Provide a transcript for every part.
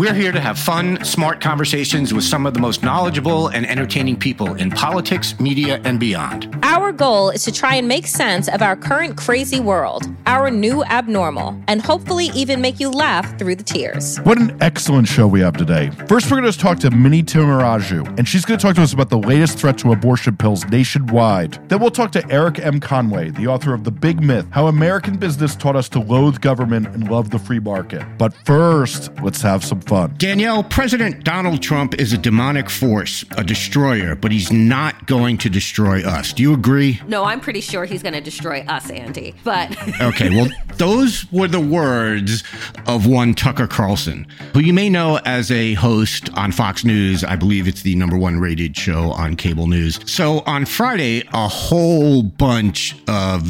We're here to have fun, smart conversations with some of the most knowledgeable and entertaining people in politics, media, and beyond. Our goal is to try and make sense of our current crazy world, our new abnormal, and hopefully even make you laugh through the tears. What an excellent show we have today. First, we're going to talk to Mini Timmaraju, and she's going to talk to us about the latest threat to abortion pills nationwide. Then we'll talk to Erik M. Conway, the author of The Big Myth How American Business Taught Us to Loathe Government and Love the Free Market. But first, let's have some fun. Danielle, President Donald Trump is a demonic force, a destroyer, but he's not going to destroy us. Do you agree? No, I'm pretty sure he's going to destroy us, Andy. But. okay, well, those were the words of one Tucker Carlson, who you may know as a host on Fox News. I believe it's the number one rated show on cable news. So on Friday, a whole bunch of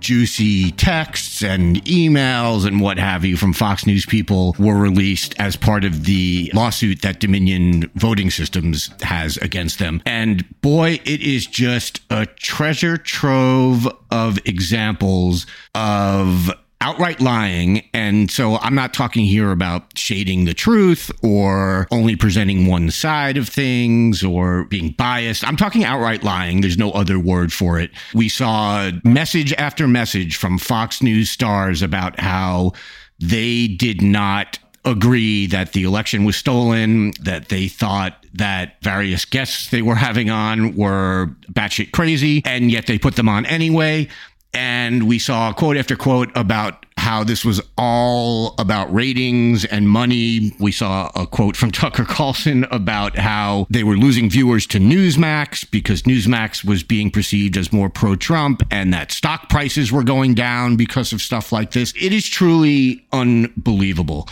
juicy texts and emails and what have you from Fox News people were released as part of the lawsuit that Dominion Voting Systems has against them. And boy, it is just a treasure trove of examples of outright lying. And so I'm not talking here about shading the truth or only presenting one side of things or being biased. I'm talking outright lying. There's no other word for it. We saw message after message from Fox News stars about how they did not agree that the election was stolen, that they thought that various guests they were having on were batshit crazy, and yet they put them on anyway. And we saw quote after quote about how this was all about ratings and money. We saw a quote from Tucker Carlson about how they were losing viewers to Newsmax because Newsmax was being perceived as more pro Trump and that stock prices were going down because of stuff like this. It is truly unbelievable.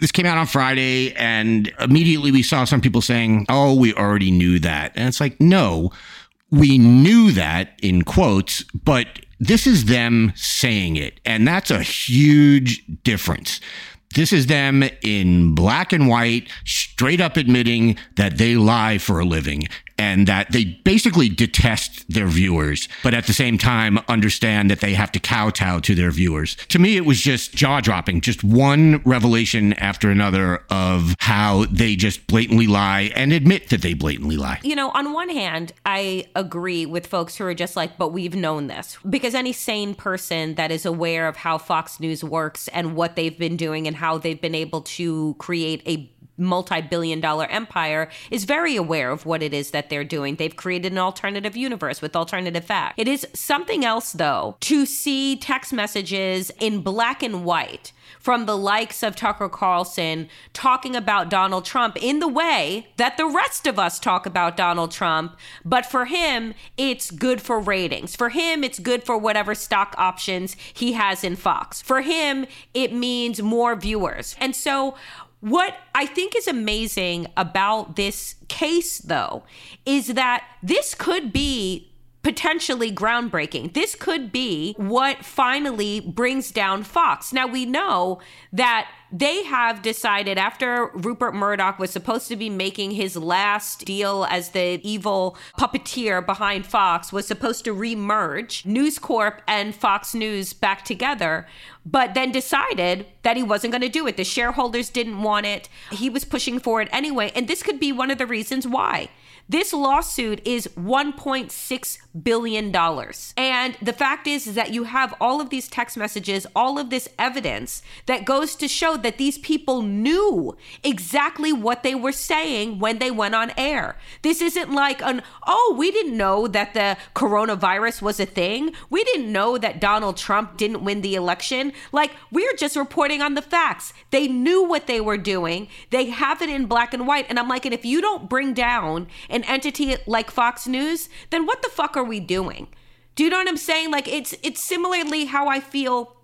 This came out on Friday, and immediately we saw some people saying, Oh, we already knew that. And it's like, no, we knew that in quotes, but this is them saying it. And that's a huge difference. This is them in black and white, straight up admitting that they lie for a living and that they basically detest their viewers, but at the same time understand that they have to kowtow to their viewers. To me, it was just jaw dropping, just one revelation after another of how they just blatantly lie and admit that they blatantly lie. You know, on one hand, I agree with folks who are just like, but we've known this. Because any sane person that is aware of how Fox News works and what they've been doing and how they've been able to create a multi-billion dollar empire is very aware of what it is that they're doing. They've created an alternative universe with alternative fact. It is something else though to see text messages in black and white from the likes of Tucker Carlson talking about Donald Trump in the way that the rest of us talk about Donald Trump. But for him, it's good for ratings. For him, it's good for whatever stock options he has in Fox. For him, it means more viewers. And so what I think is amazing about this case, though, is that this could be potentially groundbreaking. This could be what finally brings down Fox. Now, we know that they have decided after Rupert Murdoch was supposed to be making his last deal as the evil puppeteer behind Fox, was supposed to remerge News Corp and Fox News back together, but then decided that he wasn't going to do it. The shareholders didn't want it. He was pushing for it anyway. And this could be one of the reasons why This lawsuit is $1.6 billion. And the fact is, is that you have all of these text messages, all of this evidence that goes to show that these people knew exactly what they were saying when they went on air. This isn't like an, oh, we didn't know that the coronavirus was a thing. We didn't know that Donald Trump didn't win the election. Like, we're just reporting on the facts. They knew what they were doing. They have it in black and white. And I'm like, and if you don't bring down an entity like Fox News, then what the fuck are we doing? Do you know what I'm saying? Like it's it's similarly how I feel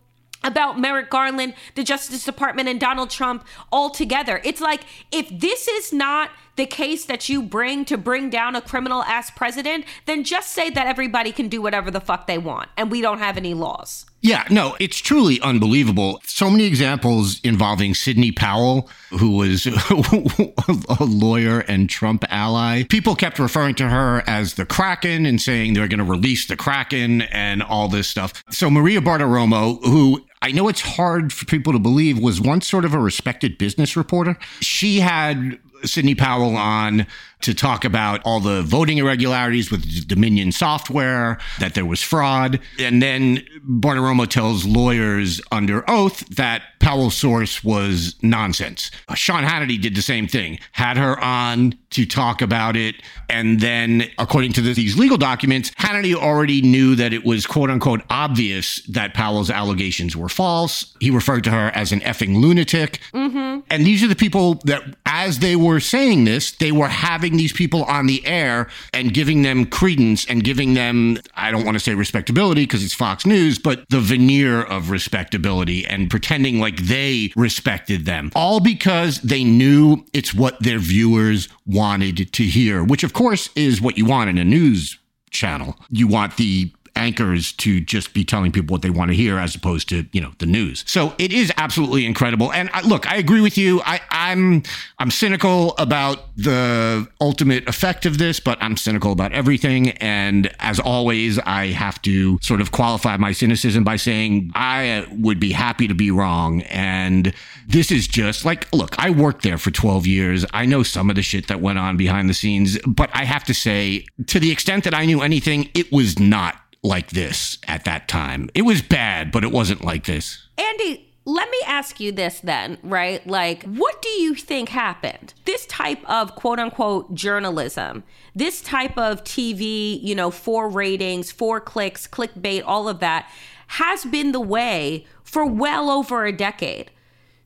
about Merrick Garland, the Justice Department, and Donald Trump all together. It's like if this is not the case that you bring to bring down a criminal ass president, then just say that everybody can do whatever the fuck they want and we don't have any laws. Yeah, no, it's truly unbelievable. So many examples involving Sidney Powell, who was a lawyer and Trump ally. People kept referring to her as the Kraken and saying they're going to release the Kraken and all this stuff. So Maria Bartiromo, who I know it's hard for people to believe was once sort of a respected business reporter. She had Sidney Powell on to talk about all the voting irregularities with Dominion software, that there was fraud. And then Bartiromo tells lawyers under oath that Powell's source was nonsense. Uh, Sean Hannity did the same thing, had her on to talk about it. And then, according to the, these legal documents, Hannity already knew that it was quote unquote obvious that Powell's allegations were false. He referred to her as an effing lunatic. Mm-hmm. And these are the people that, as they were saying this, they were having these people on the air and giving them credence and giving them, I don't want to say respectability because it's Fox News, but the veneer of respectability and pretending like they respected them. All because they knew it's what their viewers wanted to hear, which of course is what you want in a news channel. You want the anchors to just be telling people what they want to hear as opposed to you know the news. So it is absolutely incredible. And I, look i agree with you. I, i'm i'm cynical about the ultimate effect of this but i'm cynical about everything. And as always i have to sort of qualify my cynicism by saying i would be happy to be wrong. And this is just like look i worked there for 12 years. I know some of the shit that went on behind the scenes but i have to say to the extent that i knew anything it was not like this at that time. It was bad, but it wasn't like this. Andy, let me ask you this then, right? Like, what do you think happened? This type of quote unquote journalism, this type of TV, you know, for ratings, for clicks, clickbait, all of that has been the way for well over a decade.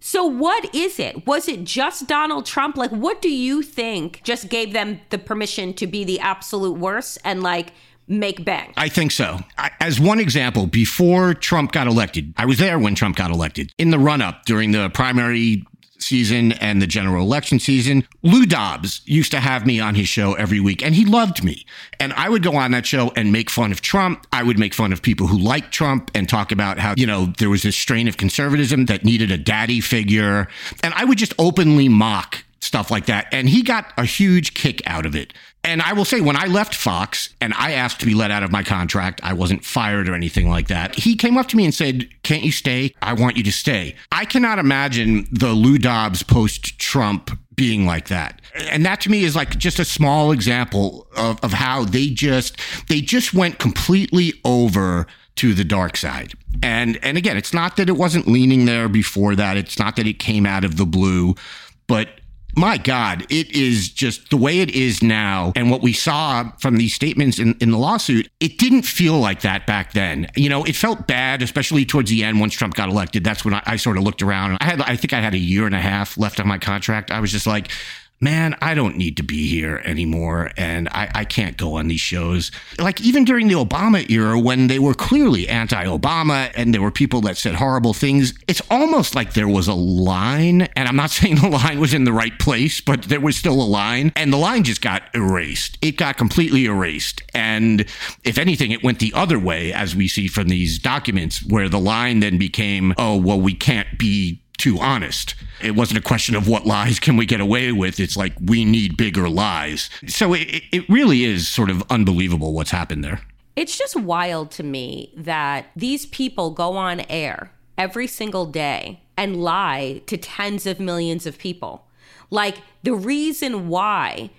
So, what is it? Was it just Donald Trump? Like, what do you think just gave them the permission to be the absolute worst and like make bank. I think so. As one example, before Trump got elected, I was there when Trump got elected. In the run up during the primary season and the general election season, Lou Dobbs used to have me on his show every week and he loved me. And I would go on that show and make fun of Trump. I would make fun of people who liked Trump and talk about how, you know, there was this strain of conservatism that needed a daddy figure. And I would just openly mock stuff like that. And he got a huge kick out of it. And I will say, when I left Fox and I asked to be let out of my contract, I wasn't fired or anything like that. He came up to me and said, Can't you stay? I want you to stay. I cannot imagine the Lou Dobbs post Trump being like that. And that to me is like just a small example of, of how they just they just went completely over to the dark side. And and again, it's not that it wasn't leaning there before that. It's not that it came out of the blue, but my God, it is just the way it is now. And what we saw from these statements in, in the lawsuit, it didn't feel like that back then. You know, it felt bad, especially towards the end once Trump got elected. That's when I, I sort of looked around. I had, I think I had a year and a half left on my contract. I was just like, man, I don't need to be here anymore. And I, I can't go on these shows. Like even during the Obama era, when they were clearly anti Obama and there were people that said horrible things, it's almost like there was a line. And I'm not saying the line was in the right place, but there was still a line. And the line just got erased. It got completely erased. And if anything, it went the other way, as we see from these documents, where the line then became, oh, well, we can't be too honest. It wasn't a question of what lies can we get away with. It's like we need bigger lies. So it, it really is sort of unbelievable what's happened there. It's just wild to me that these people go on air every single day and lie to tens of millions of people. Like the reason why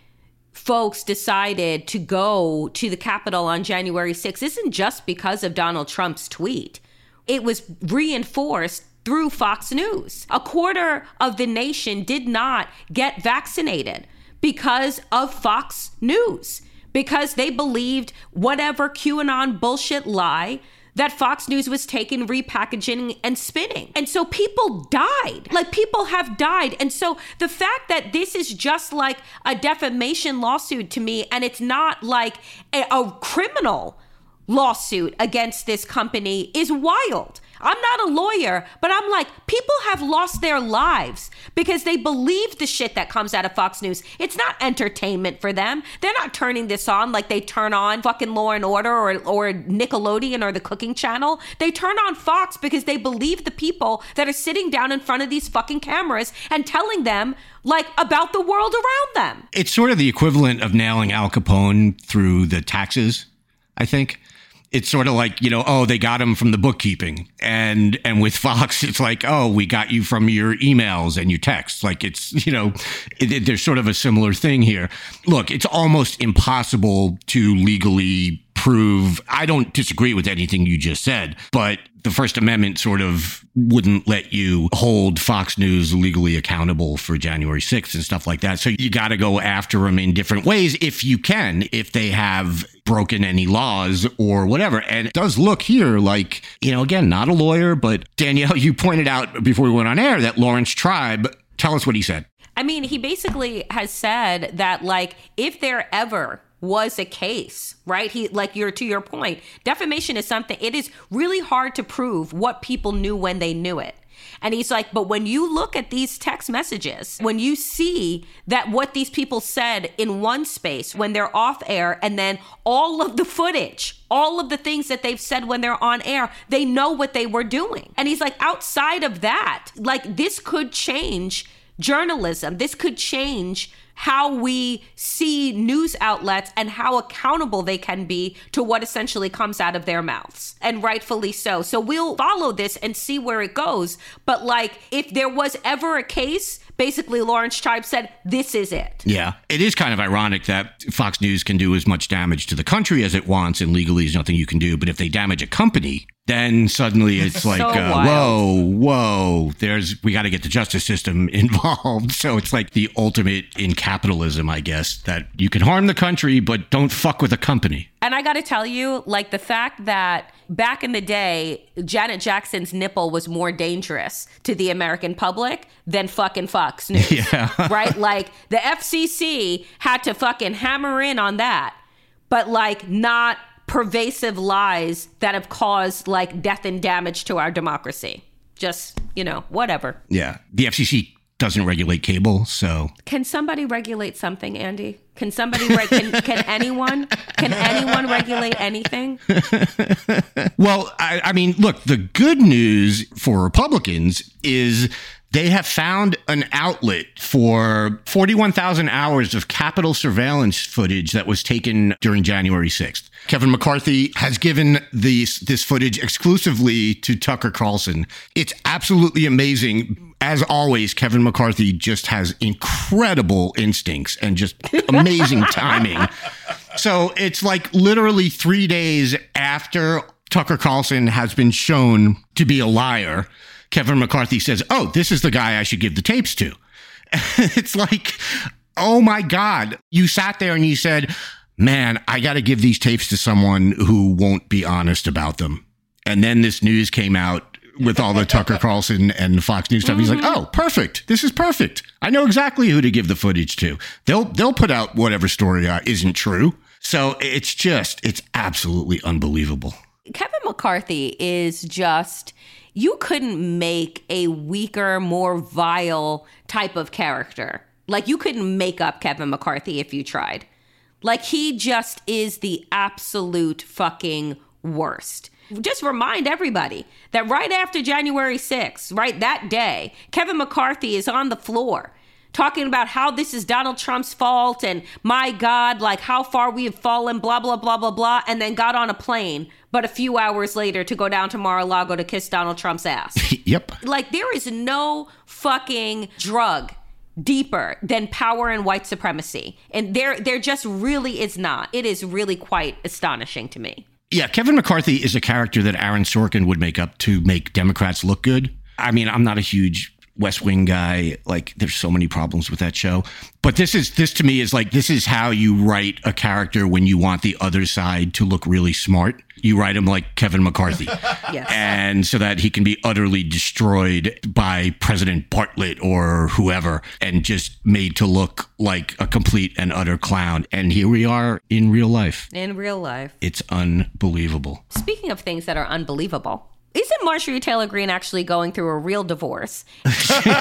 folks decided to go to the Capitol on January 6th isn't just because of Donald Trump's tweet. It was reinforced through Fox News. A quarter of the nation did not get vaccinated because of Fox News, because they believed whatever QAnon bullshit lie that Fox News was taking, repackaging, and spinning. And so people died. Like people have died. And so the fact that this is just like a defamation lawsuit to me, and it's not like a, a criminal lawsuit against this company is wild. I'm not a lawyer, but I'm like, people have lost their lives because they believe the shit that comes out of Fox News. It's not entertainment for them. They're not turning this on like they turn on fucking Law and Order or, or Nickelodeon or the Cooking Channel. They turn on Fox because they believe the people that are sitting down in front of these fucking cameras and telling them like about the world around them. It's sort of the equivalent of nailing Al Capone through the taxes, I think it's sort of like you know oh they got him from the bookkeeping. And and with fox it's like oh we got you from your emails and your texts. Like it's you know it, it, there's sort of a similar thing here. Look it's almost impossible to legally prove I don't disagree with anything you just said, but the First Amendment sort of wouldn't let you hold Fox News legally accountable for January 6th and stuff like that. So you got to go after them in different ways if you can, if they have broken any laws or whatever. And it does look here like, you know, again, not a lawyer, but Danielle, you pointed out before we went on air that Laurence Tribe, tell us what he said. I mean, he basically has said that, like, if there ever was a case, right? He like you're to your point, defamation is something it is really hard to prove what people knew when they knew it. And he's like, but when you look at these text messages, when you see that what these people said in one space when they're off air, and then all of the footage, all of the things that they've said when they're on air, they know what they were doing. And he's like, outside of that, like this could change journalism. This could change how we see news outlets and how accountable they can be to what essentially comes out of their mouths. And rightfully so. So we'll follow this and see where it goes. But like, if there was ever a case, basically Laurence Tribe said, this is it. Yeah. It is kind of ironic that Fox News can do as much damage to the country as it wants, and legally there's nothing you can do. But if they damage a company, then suddenly it's like, so uh, whoa, whoa, there's, we got to get the justice system involved. So it's like the ultimate in capitalism, I guess, that you can harm the country, but don't fuck with a company. And I got to tell you, like the fact that back in the day, Janet Jackson's nipple was more dangerous to the American public than fucking Fox News. Yeah. right? Like the FCC had to fucking hammer in on that, but like not pervasive lies that have caused like death and damage to our democracy. Just, you know, whatever. Yeah. The FCC doesn't regulate cable, so Can somebody regulate something, Andy? Can somebody re- can, can anyone can anyone regulate anything? well, I, I mean, look, the good news for Republicans is they have found an outlet for 41,000 hours of Capitol surveillance footage that was taken during January 6th. Kevin McCarthy has given these, this footage exclusively to Tucker Carlson. It's absolutely amazing. As always, Kevin McCarthy just has incredible instincts and just amazing timing. So it's like literally three days after Tucker Carlson has been shown to be a liar Kevin McCarthy says, Oh, this is the guy I should give the tapes to. it's like, oh my God. You sat there and you said, Man, I got to give these tapes to someone who won't be honest about them. And then this news came out with all the Tucker Carlson and Fox News stuff. Mm-hmm. He's like, mm-hmm. "Oh, perfect. This is perfect. I know exactly who to give the footage to. They'll they'll put out whatever story uh, isn't true." So it's just it's absolutely unbelievable. Kevin McCarthy is just you couldn't make a weaker, more vile type of character. Like you couldn't make up Kevin McCarthy if you tried. Like he just is the absolute fucking worst. Just remind everybody that right after January 6th, right that day, Kevin McCarthy is on the floor talking about how this is Donald Trump's fault and my God, like how far we have fallen, blah, blah, blah, blah, blah, and then got on a plane, but a few hours later to go down to Mar a Lago to kiss Donald Trump's ass. yep. Like there is no fucking drug deeper than power and white supremacy. And there there just really is not. It is really quite astonishing to me. Yeah, Kevin McCarthy is a character that Aaron Sorkin would make up to make Democrats look good. I mean, I'm not a huge West Wing guy. Like, there's so many problems with that show. But this is this to me is like this is how you write a character when you want the other side to look really smart. You write him like Kevin McCarthy, Yes. and so that he can be utterly destroyed by President Bartlet or whoever, and just made to look like a complete and utter clown. And here we are in real life. In real life. It's unbelievable. Speaking of things that are unbelievable, isn't Marjorie Taylor Greene actually going through a real divorce?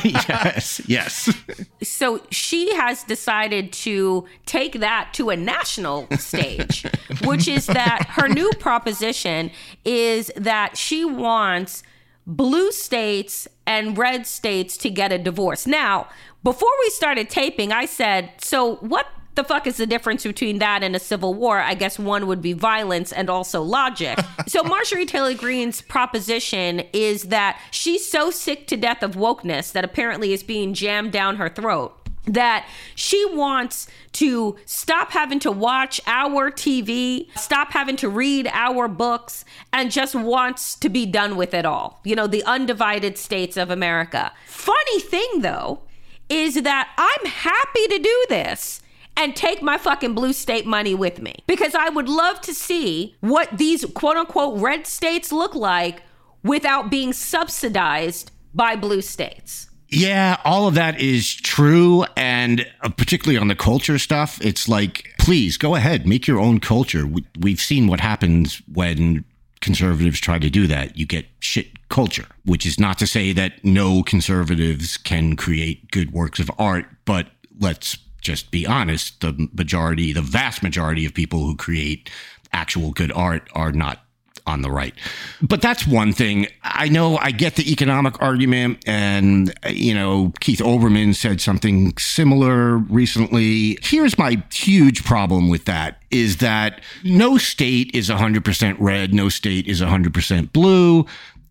yes, yes. So she has decided to take that to a national stage, which is that her new proposition is that she wants blue states and red states to get a divorce. Now, before we started taping, I said, so what the fuck is the difference between that and a civil war? I guess one would be violence and also logic. so Marjorie Taylor Greene's proposition is that she's so sick to death of wokeness that apparently is being jammed down her throat that she wants to stop having to watch our TV, stop having to read our books, and just wants to be done with it all. You know, the undivided states of America. Funny thing though, is that I'm happy to do this and take my fucking blue state money with me because I would love to see what these quote unquote red states look like without being subsidized by blue states. Yeah, all of that is true. And uh, particularly on the culture stuff, it's like, please go ahead, make your own culture. We, we've seen what happens when conservatives try to do that. You get shit culture, which is not to say that no conservatives can create good works of art, but let's just be honest. The majority, the vast majority of people who create actual good art are not on the right. But that's one thing. I know I get the economic argument, and, you know, Keith Olbermann said something similar recently. Here's my huge problem with that is that no state is 100% red, no state is 100% blue.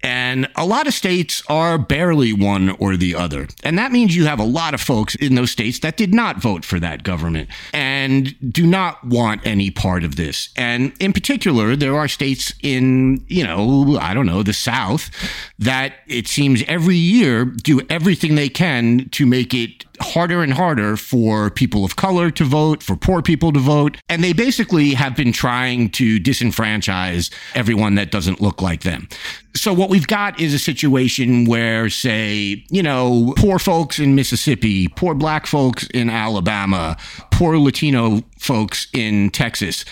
And a lot of states are barely one or the other. And that means you have a lot of folks in those states that did not vote for that government and do not want any part of this. And in particular, there are states in, you know, I don't know, the South that it seems every year do everything they can to make it harder and harder for people of color to vote, for poor people to vote. And they basically have been trying to disenfranchise everyone that doesn't look like them. So what we've got is a situation where, say, you know, poor folks in Mississippi, poor black folks in Alabama, poor Latino folks in Texas,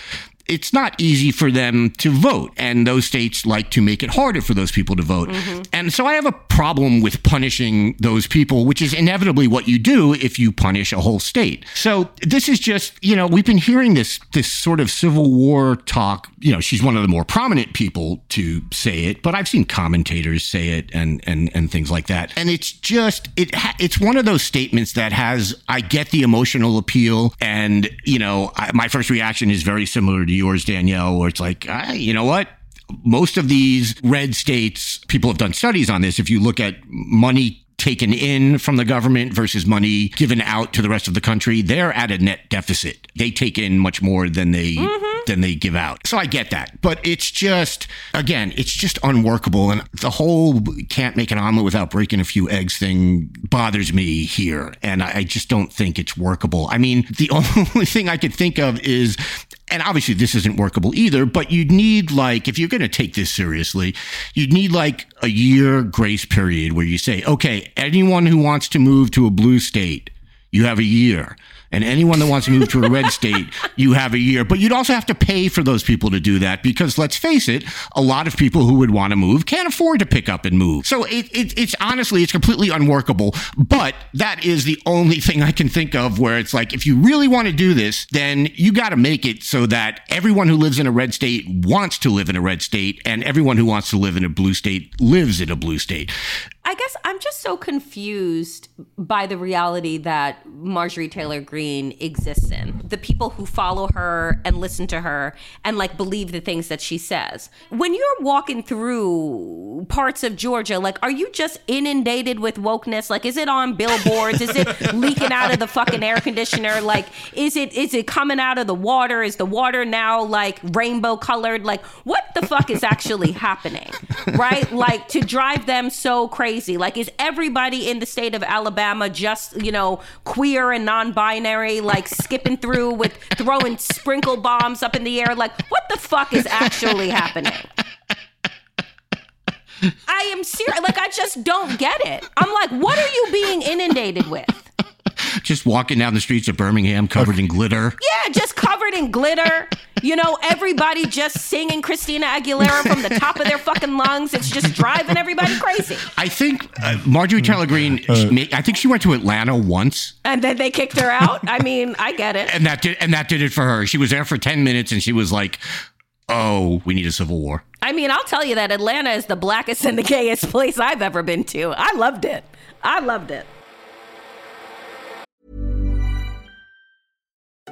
it's not easy for them to vote. And those states like to make it harder for those people to vote. Mm-hmm. And so I have a problem with punishing those people, which is inevitably what you do if you punish a whole state. So this is just, you know, we've been hearing this this sort of civil war talk. You know, she's one of the more prominent people to say it, but I've seen commentators say it and and and things like that. And it's just it ha- it's one of those statements that has I get the emotional appeal and, you know, I, my first reaction is very similar to yours, Danielle, where it's like, ah, you know what? Most of these red states, people have done studies on this. If you look at money taken in from the government versus money given out to the rest of the country, they're at a net deficit. They take in much more than they than they give out. So I get that. But it's just again, it's just unworkable and the whole can't make an omelet without breaking a few eggs thing bothers me here and I, I just don't think it's workable. I mean, the only thing I could think of is and obviously this isn't workable either, but you'd need like, if you're going to take this seriously, you'd need like a year grace period where you say, okay, anyone who wants to move to a blue state, you have a year. And anyone that wants to move to a red state, you have a year. But you'd also have to pay for those people to do that because let's face it, a lot of people who would want to move can't afford to pick up and move. So it, it, it's honestly, it's completely unworkable. But that is the only thing I can think of where it's like, if you really want to do this, then you got to make it so that everyone who lives in a red state wants to live in a red state and everyone who wants to live in a blue state lives in a blue state I guess I'm just so confused by the reality that Marjorie Taylor Greene exists in. The people who follow her and listen to her and like believe the things that she says. When you're walking through parts of Georgia, like, are you just inundated with wokeness? Like, is it on billboards? is it leaking out of the fucking air conditioner? Like, is it is it coming out of the water? Is the water now like rainbow colored? Like, what the fuck is actually happening? Right? Like to drive them so crazy crazy. Like, is everybody in the state of Alabama just, you know, queer and non binary, like skipping through with throwing sprinkle bombs up in the air? Like, what the fuck is actually happening? I am serious. Like, I just don't get it. I'm like, what are you being inundated with? just walking down the streets of Birmingham covered in glitter. Yeah, just covered in glitter. You know, everybody just singing Christina Aguilera from the top of their fucking lungs. It's just driving everybody crazy. I think uh, Marjorie Taylor Greene. Uh, I think she went to Atlanta once, and then they kicked her out. I mean, I get it. And that did, and that did it for her. She was there for ten minutes, and she was like, "Oh, we need a civil war." I mean, I'll tell you that Atlanta is the blackest and the gayest place I've ever been to. I loved it. I loved it.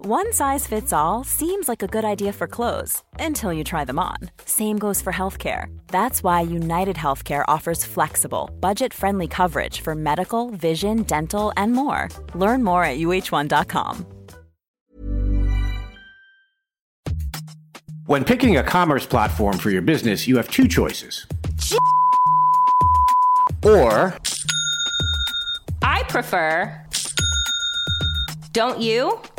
One size fits all seems like a good idea for clothes until you try them on. Same goes for healthcare. That's why United Healthcare offers flexible, budget friendly coverage for medical, vision, dental, and more. Learn more at uh1.com. When picking a commerce platform for your business, you have two choices. Or. I prefer. Don't you?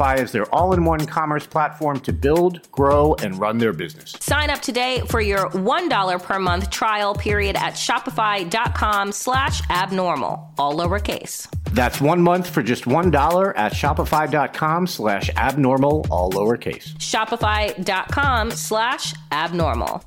as their all in one commerce platform to build, grow, and run their business. Sign up today for your $1 per month trial period at shopify.com slash abnormal, all lowercase. That's one month for just $1 at shopify.com slash abnormal, all lowercase. Shopify.com slash abnormal.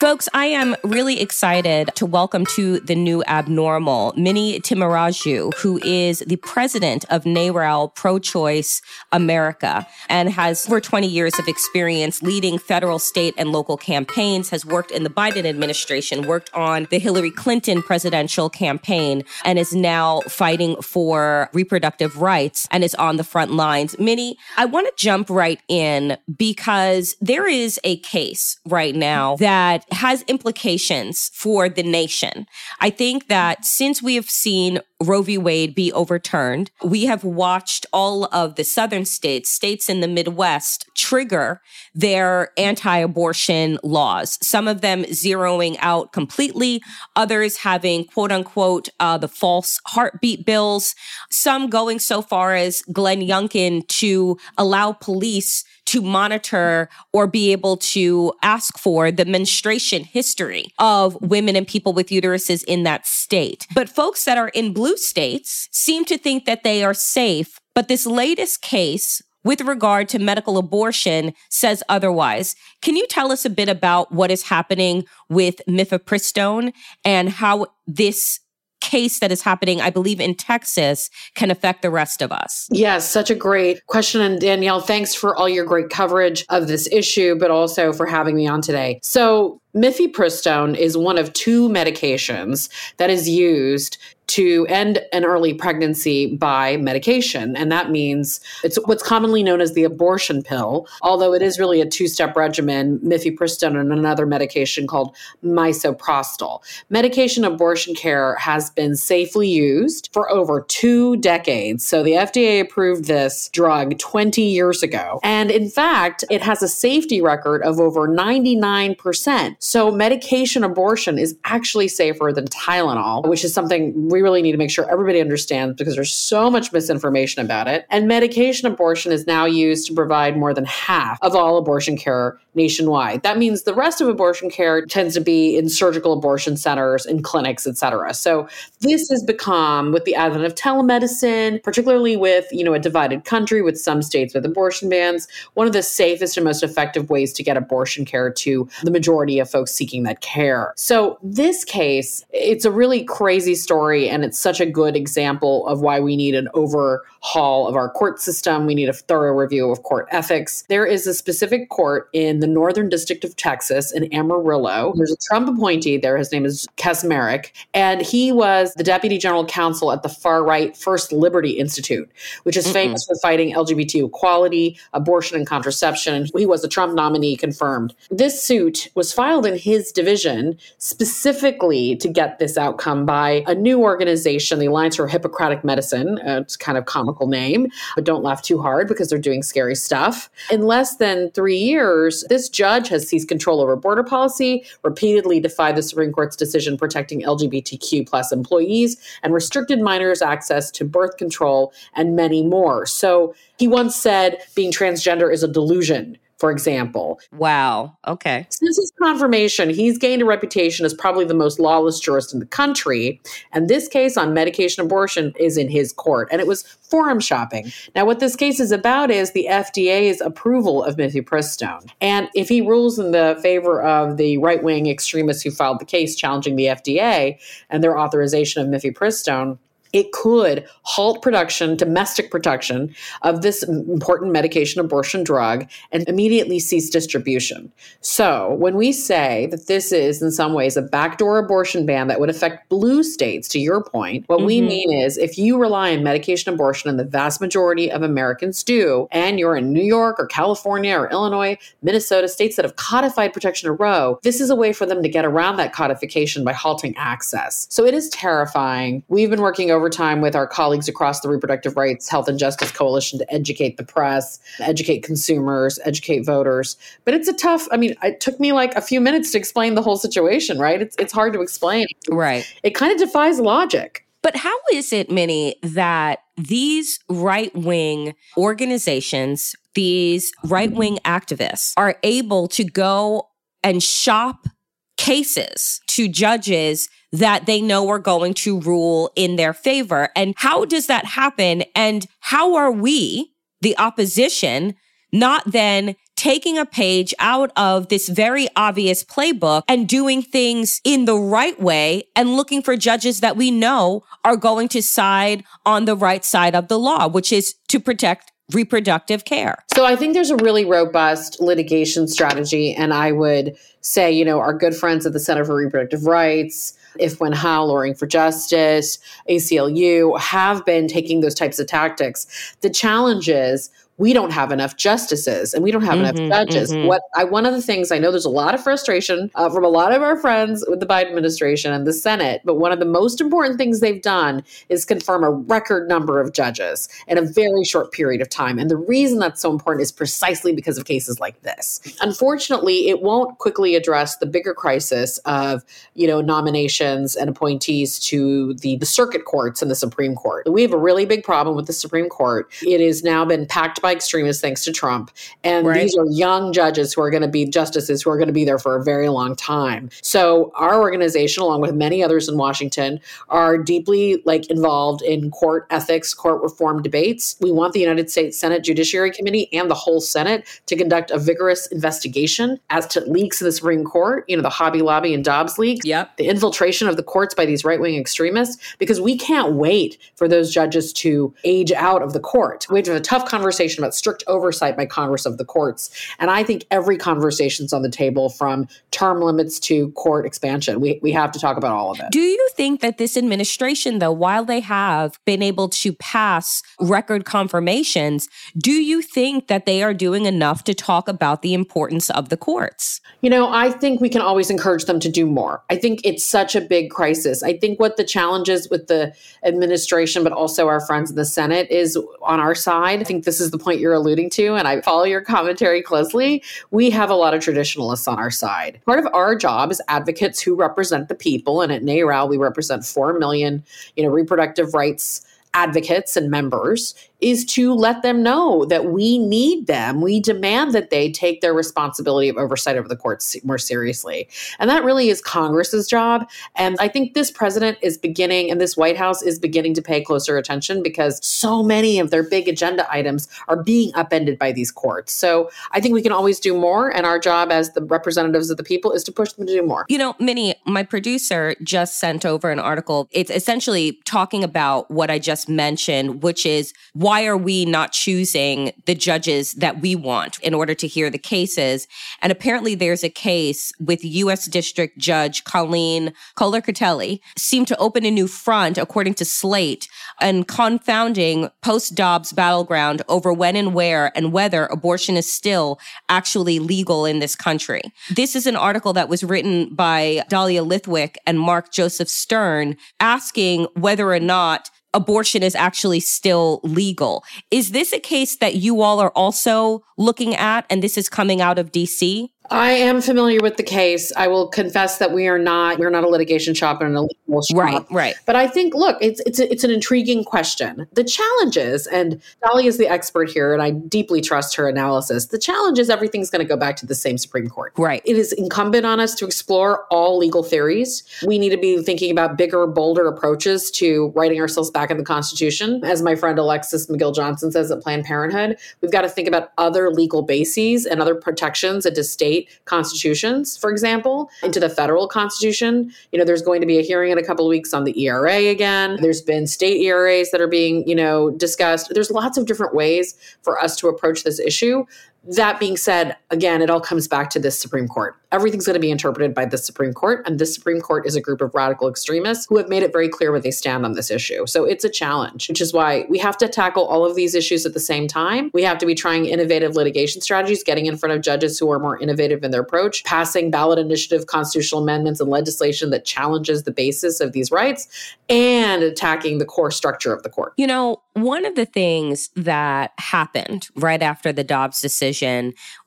Folks, I am really excited to welcome to the new abnormal Mini Timmaraju, who is the president of NARAL Pro Choice America and has over 20 years of experience leading federal, state, and local campaigns, has worked in the Biden administration, worked on the Hillary Clinton presidential campaign, and is now fighting for reproductive rights and is on the front lines. Mini, I want to jump right in because there is a case right now that has implications for the nation. I think that since we have seen Roe v. Wade be overturned. We have watched all of the southern states, states in the Midwest, trigger their anti abortion laws. Some of them zeroing out completely, others having quote unquote uh, the false heartbeat bills, some going so far as Glenn Youngkin to allow police to monitor or be able to ask for the menstruation history of women and people with uteruses in that state. But folks that are in blue states seem to think that they are safe. But this latest case with regard to medical abortion says otherwise. Can you tell us a bit about what is happening with mifepristone and how this case that is happening, I believe, in Texas can affect the rest of us? Yes, such a great question. And Danielle, thanks for all your great coverage of this issue, but also for having me on today. So, mifepristone is one of two medications that is used to end an early pregnancy by medication. And that means it's what's commonly known as the abortion pill, although it is really a two step regimen mifepristone and another medication called misoprostol. Medication abortion care has been safely used for over two decades. So the FDA approved this drug 20 years ago. And in fact, it has a safety record of over 99%. So medication abortion is actually safer than Tylenol, which is something we really need to make sure everybody understands because there's so much misinformation about it. And medication abortion is now used to provide more than half of all abortion care nationwide. That means the rest of abortion care tends to be in surgical abortion centers, in clinics, et cetera. So this has become, with the advent of telemedicine, particularly with you know a divided country with some states with abortion bans, one of the safest and most effective ways to get abortion care to the majority of folks seeking that care. So this case, it's a really crazy story, and it's such a good example of why we need an overhaul of our court system. We need a thorough review of court ethics. There is a specific court in the Northern District of Texas in Amarillo. There's a Trump appointee there. His name is Kacsmaryk, and he was the deputy general counsel at the far right First Liberty Institute, which is Mm-mm. famous for fighting LGBT equality, abortion, and contraception. And he was a Trump nominee confirmed. This suit was filed in his division specifically to get this outcome by a new organization, the Alliance for Hippocratic Medicine. Uh, it's kind of comical name, but don't laugh too hard because they're doing scary stuff. In less than three years, this judge has seized control over border policy, repeatedly defied the Supreme Court's decision protecting LGBTQ plus employees, and restricted minors' access to birth control, and many more. So he once said being transgender is a delusion for example. Wow. Okay. Since his confirmation, he's gained a reputation as probably the most lawless jurist in the country. And this case on medication abortion is in his court. And it was forum shopping. Now, what this case is about is the FDA's approval of mifepristone. And if he rules in the favor of the right wing extremists who filed the case challenging the FDA and their authorization of mifepristone, it could halt production, domestic production of this important medication abortion drug and immediately cease distribution. So, when we say that this is in some ways a backdoor abortion ban that would affect blue states, to your point, what mm-hmm. we mean is if you rely on medication abortion, and the vast majority of Americans do, and you're in New York or California or Illinois, Minnesota, states that have codified protection of Roe, this is a way for them to get around that codification by halting access. So, it is terrifying. We've been working overtime with our colleagues across the Reproductive Rights Health and Justice Coalition to educate the press, educate consumers, educate voters. But it's a tough, I mean, it took me like a few minutes to explain the whole situation, right? It's, it's hard to explain. Right. It kind of defies logic. But how is it, Mini, that these right wing organizations, these right wing activists are able to go and shop cases to judges that they know are going to rule in their favor. And how does that happen? And how are we, the opposition, not then taking a page out of this very obvious playbook and doing things in the right way and looking for judges that we know are going to side on the right side of the law, which is to protect reproductive care. So I think there's a really robust litigation strategy. And I would say, you know, our good friends at the Center for Reproductive Rights, if when how for justice aclu have been taking those types of tactics. The challenge is we don't have enough justices and we don't have Mhm, enough judges. mhm. What I one of the things I know there's a lot of frustration uh, from a lot of our friends with the Biden administration and the Senate, but one of the most important things they've done is confirm a record number of judges in a very short period of time. And the reason that's so important is precisely because of cases like this. Unfortunately, it won't quickly address the bigger crisis of, you know, nominations and appointees to the, the circuit courts and the Supreme Court. We have a really big problem with the Supreme Court. It has now been packed by extremists thanks to Trump. And Right. these are young judges who are going to be justices who are going to be there for a very long time. So our organization, along with many others in Washington, are deeply like involved in court ethics, court reform debates. We want the United States Senate Judiciary Committee and the whole Senate to conduct a vigorous investigation as to leaks in the Supreme Court, you know, the Hobby Lobby and Dobbs leaks, Yep. the infiltration of the courts by these right wing extremists, because we can't wait for those judges to age out of the court. We have to have a tough conversation about strict oversight by Congress of the courts. And I think every conversation's on the table from term limits to court expansion. We, we have to talk about all of it. Do you think that this administration, though, while they have been able to pass record confirmations, do you think that they are doing enough to talk about the importance of the courts? You know, I think we can always encourage them to do more. I think it's such a big crisis. I think what the challenge is with the administration, but also our friends in the Senate, is on our side. I think this is the point you're alluding to, and I follow your commentary closely. We have a lot of traditionalists on our side. Part of our job is advocates who represent the people, and at NARAL, we represent 4 million, you know, reproductive rights advocates and members is to let them know that we need them. We demand that they take their responsibility of oversight over the courts more seriously. And that really is Congress's job. And I think this president is beginning, and this White House is beginning to pay closer attention because so many of their big agenda items are being upended by these courts. So I think we can always do more. And our job as the representatives of the people is to push them to do more. You know, Mini, my producer just sent over an article. It's essentially talking about what I just mentioned, which is why are we not choosing the judges that we want in order to hear the cases? And apparently there's a case with U.S. District Judge Colleen Kollar-Kotelly seemed to open a new front, according to Slate, and confounding post-Dobbs battleground over when and where and whether abortion is still actually legal in this country. This is an article that was written by Dahlia Lithwick and Mark Joseph Stern asking whether or not abortion is actually still legal. Is this a case that you all are also looking at and this is coming out of DC? I am familiar with the case. I will confess that we are not we're not a litigation shop and a legal shop. Right, right. But I think look, it's it's a, it's an intriguing question. The challenge is, and Dahlia is the expert here, and I deeply trust her analysis. The challenge is everything's going to go back to the same Supreme Court. Right. It is incumbent on us to explore all legal theories. We need to be thinking about bigger, bolder approaches to writing ourselves back in the Constitution. As my friend Alexis McGill Johnson says at Planned Parenthood, we've got to think about other legal bases and other protections into state constitutions, for example, into the federal constitution. You know, there's going to be a hearing in a couple of weeks on the ERA again. There's been state ERAs that are being, you know, discussed. There's lots of different ways for us to approach this issue. That being said, again, it all comes back to this Supreme Court. Everything's going to be interpreted by the Supreme Court, and this Supreme Court is a group of radical extremists who have made it very clear where they stand on this issue. So it's a challenge, which is why we have to tackle all of these issues at the same time. We have to be trying innovative litigation strategies, getting in front of judges who are more innovative in their approach, passing ballot initiative constitutional amendments and legislation that challenges the basis of these rights, and attacking the core structure of the court. You know, one of the things that happened right after the Dobbs decision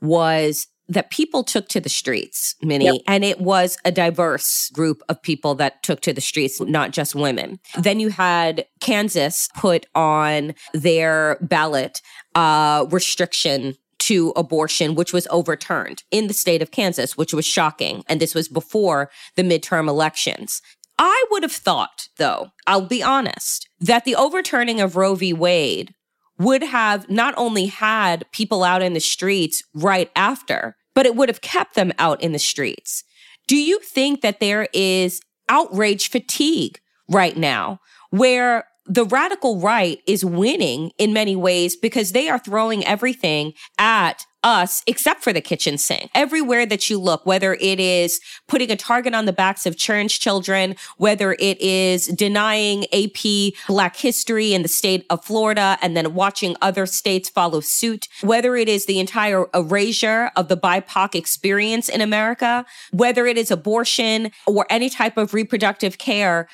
was that people took to the streets, Mini, Yep. and it was a diverse group of people that took to the streets, not just women. Then you had Kansas put on their ballot uh, restriction to abortion, which was overturned in the state of Kansas, which was shocking. And this was before the midterm elections. I would have thought, though, I'll be honest, that the overturning of Roe v. Wade would have not only had people out in the streets right after, but it would have kept them out in the streets. Do you think that there is outrage fatigue right now where the radical right is winning in many ways because they are throwing everything at us except for the kitchen sink. Everywhere that you look, whether it is putting a target on the backs of trans children, whether it is denying AP Black history in the state of Florida and then watching other states follow suit, whether it is the entire erasure of the BIPOC experience in America, whether it is abortion or any type of reproductive care,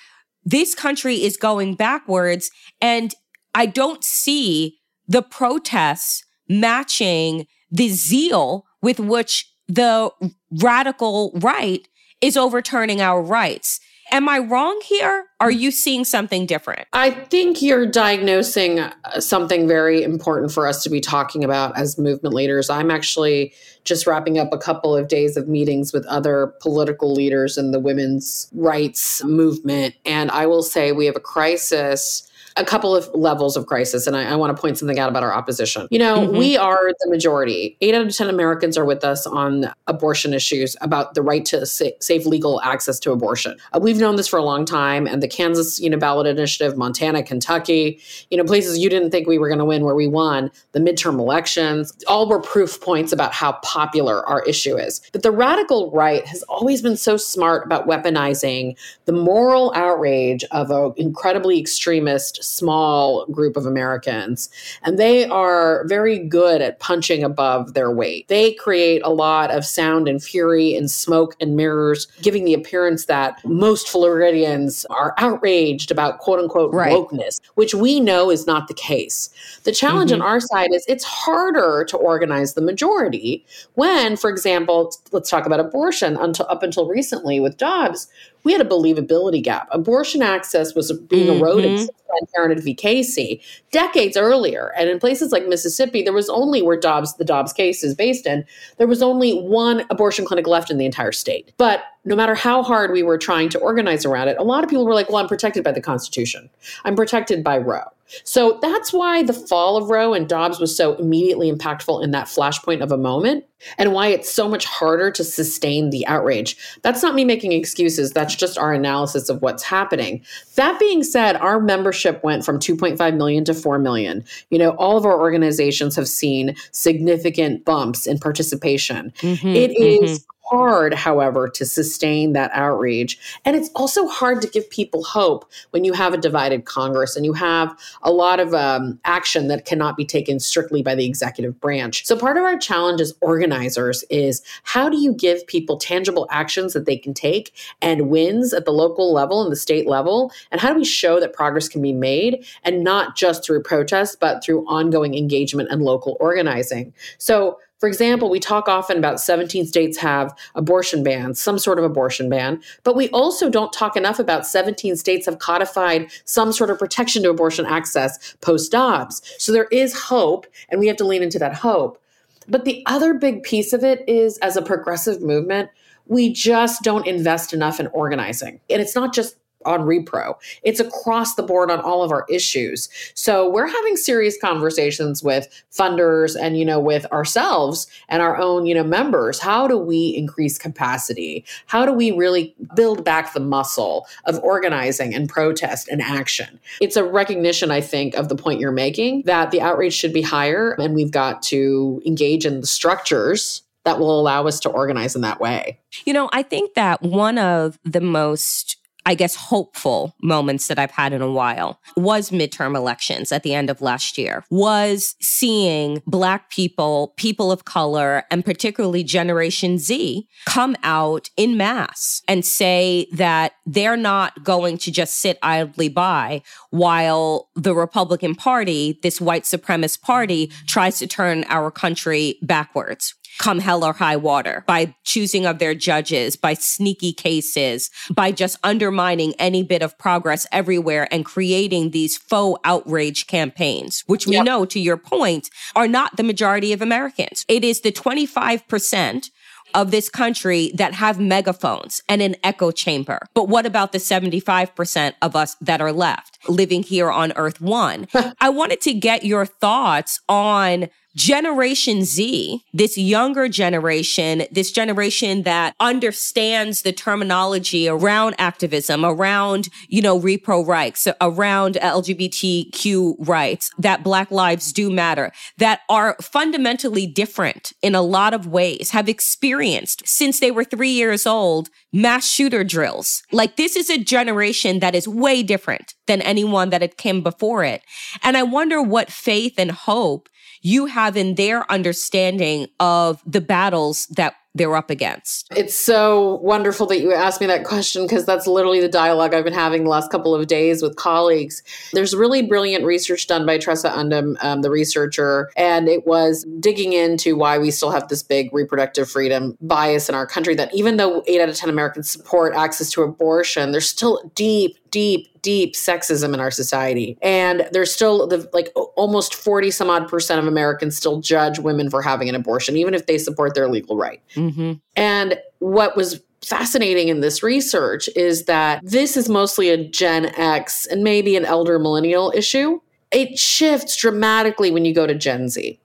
this country is going backwards. And I don't see the protests matching the zeal with which the radical right is overturning our rights. Am I wrong here? Are you seeing something different? I think you're diagnosing uh, something very important for us to be talking about as movement leaders. I'm actually just wrapping up a couple of days of meetings with other political leaders in the women's rights movement. And I will say we have a crisis a couple of levels of crisis, and I, I want to point something out about our opposition. You know, mm-hmm. we are the majority. Eight out of 10 Americans are with us on abortion issues about the right to sa- safe legal access to abortion. Uh, we've known this for a long time, and the Kansas, you know, ballot initiative, Montana, Kentucky, you know, places you didn't think we were going to win where we won, the midterm elections, all were proof points about how popular our issue is. But the radical right has always been so smart about weaponizing the moral outrage of an incredibly extremist small group of Americans. And they are very good at punching above their weight. They create a lot of sound and fury and smoke and mirrors, giving the appearance that most Floridians are outraged about quote unquote right. wokeness, which we know is not the case. The challenge mm-hmm. on our side is it's harder to organize the majority when, for example, let's talk about abortion until up until recently with Dobbs, we had a believability gap. Abortion access was being mm-hmm. eroded Planned Parenthood v. Casey decades earlier. And in places like Mississippi, there was only where Dobbs, the Dobbs case is based in, there was only one abortion clinic left in the entire state. But no matter how hard we were trying to organize around it, a lot of people were like, well, I'm protected by the Constitution. I'm protected by Roe. So that's why the fall of Roe and Dobbs was so immediately impactful in that flashpoint of a moment and why it's so much harder to sustain the outrage. That's not me making excuses. That's just our analysis of what's happening. That being said, our membership went from 2.5 million to 4 million. You know, all of our organizations have seen significant bumps in participation. Mm-hmm, it mm-hmm. is hard, however, to sustain that outrage. And it's also hard to give people hope when you have a divided Congress and you have a lot of um, action that cannot be taken strictly by the executive branch. So, part of our challenge as organizers is how do you give people tangible actions that they can take and wins at the local level and the state level? And how do we show that progress can be made and not just through protest, but through ongoing engagement and local organizing? So, for example, we talk often about 17 states have abortion bans, some sort of abortion ban, but we also don't talk enough about 17 states have codified some sort of protection to abortion access post Dobbs. So there is hope, and we have to lean into that hope. But the other big piece of it is as a progressive movement, we just don't invest enough in organizing. And it's not just on repro. It's across the board on all of our issues. So we're having serious conversations with funders and you know with ourselves and our own you know members. How do we increase capacity? How do we really build back the muscle of organizing and protest and action? It's a recognition I think of the point you're making that the outreach should be higher and we've got to engage in the structures that will allow us to organize in that way. You know, I think that one of the most I guess, hopeful moments that I've had in a while was midterm elections at the end of last year, was seeing Black people, people of color, and particularly Generation Z come out in mass and say that they're not going to just sit idly by while the Republican Party, this white supremacist party, tries to turn our country backwards come hell or high water by choosing of their judges, by sneaky cases, by just undermining any bit of progress everywhere and creating these faux outrage campaigns, which we yep. know, to your point, are not the majority of Americans. It is the 25% of this country that have megaphones and an echo chamber. But what about the 75% of us that are left living here on Earth One? I wanted to get your thoughts on Generation Z, this younger generation, this generation that understands the terminology around activism, around, you know, repro rights, around LGBTQ rights, that Black lives do matter, that are fundamentally different in a lot of ways, have experienced since they were three years old mass shooter drills. Like this is a generation that is way different than anyone that had came before it. And I wonder what faith and hope you have in their understanding of the battles that they're up against. It's so wonderful that you asked me that question because that's literally the dialogue I've been having the last couple of days with colleagues. There's really brilliant research done by Tresa Undem, um, the researcher, and it was digging into why we still have this big reproductive freedom bias in our country that even though eight out of 10 Americans support access to abortion, there's still deep, deep, deep sexism in our society. And there's still the like almost 40 some odd percent of Americans still judge women for having an abortion, even if they support their legal right. Mm-hmm. Mm-hmm. And what was fascinating in this research is that this is mostly a Gen X and maybe an elder millennial issue. It shifts dramatically when you go to Gen Z.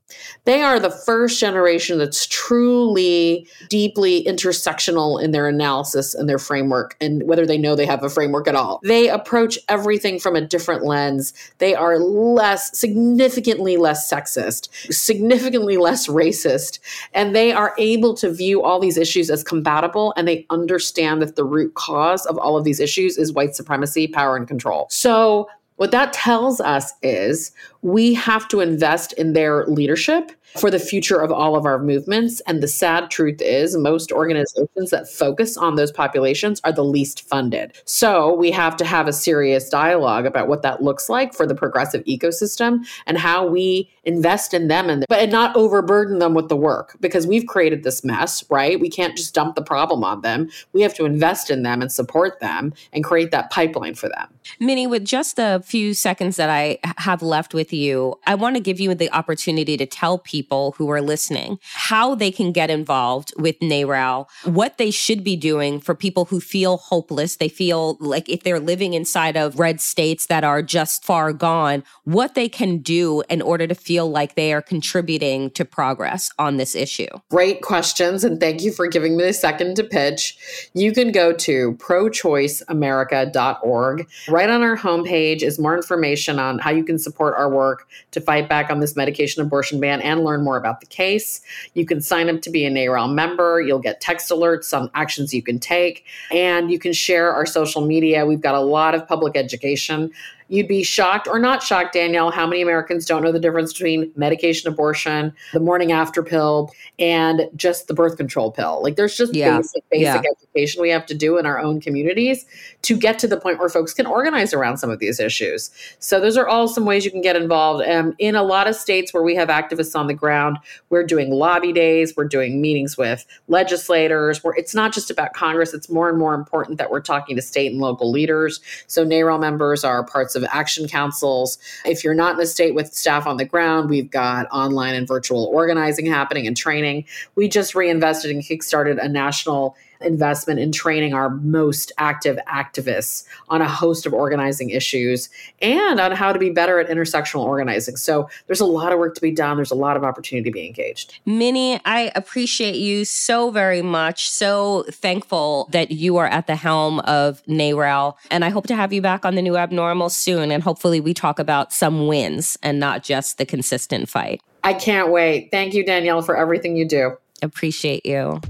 They are the first generation that's truly deeply intersectional in their analysis and their framework, and whether they know they have a framework at all. They approach everything from a different lens. They are less, significantly less sexist, significantly less racist, and they are able to view all these issues as compatible, and they understand that the root cause of all of these issues is white supremacy, power, and control. So what that tells us is we have to invest in their leadership for the future of all of our movements. And the sad truth is, most organizations that focus on those populations are the least funded. So we have to have a serious dialogue about what that looks like for the progressive ecosystem and how we invest in them and but not overburden them with the work because we've created this mess, right? We can't just dump the problem on them. We have to invest in them and support them and create that pipeline for them. Mini, with just a few seconds that I have left with you, I want to give you the opportunity to tell people who are listening how they can get involved with NARAL, what they should be doing for people who feel hopeless. They feel like if they're living inside of red states that are just far gone, what they can do in order to feel like they are contributing to progress on this issue. Great questions. And thank you for giving me a second to pitch. You can go to prochoiceamerica.org. Right on our homepage is more information on how you can support our work to fight back on this medication abortion ban and learn more about the case. You can sign up to be a NARAL member. You'll get text alerts on actions you can take, and you can share our social media. We've got a lot of public education You'd be shocked or not shocked, Danielle, how many Americans don't know the difference between medication abortion, the morning after pill, and just the birth control pill. Like there's just yeah. basic, basic yeah. education we have to do in our own communities to get to the point where folks can organize around some of these issues. So those are all some ways you can get involved. Um, in a lot of states where we have activists on the ground, we're doing lobby days, we're doing meetings with legislators. Where it's not just about Congress; it's more and more important that we're talking to state and local leaders. So NARAL members are parts of of action councils. If you're not in a state with staff on the ground, we've got online and virtual organizing happening and training. We just reinvested and kickstarted a national investment in training our most active activists on a host of organizing issues and on how to be better at intersectional organizing. So there's a lot of work to be done. There's a lot of opportunity to be engaged. Mini, I appreciate you so very much. So thankful that you are at the helm of NARAL. And I hope to have you back on the new abnormal soon. And hopefully we talk about some wins and not just the consistent fight. I can't wait. Thank you, Danielle, for everything you do. Appreciate you.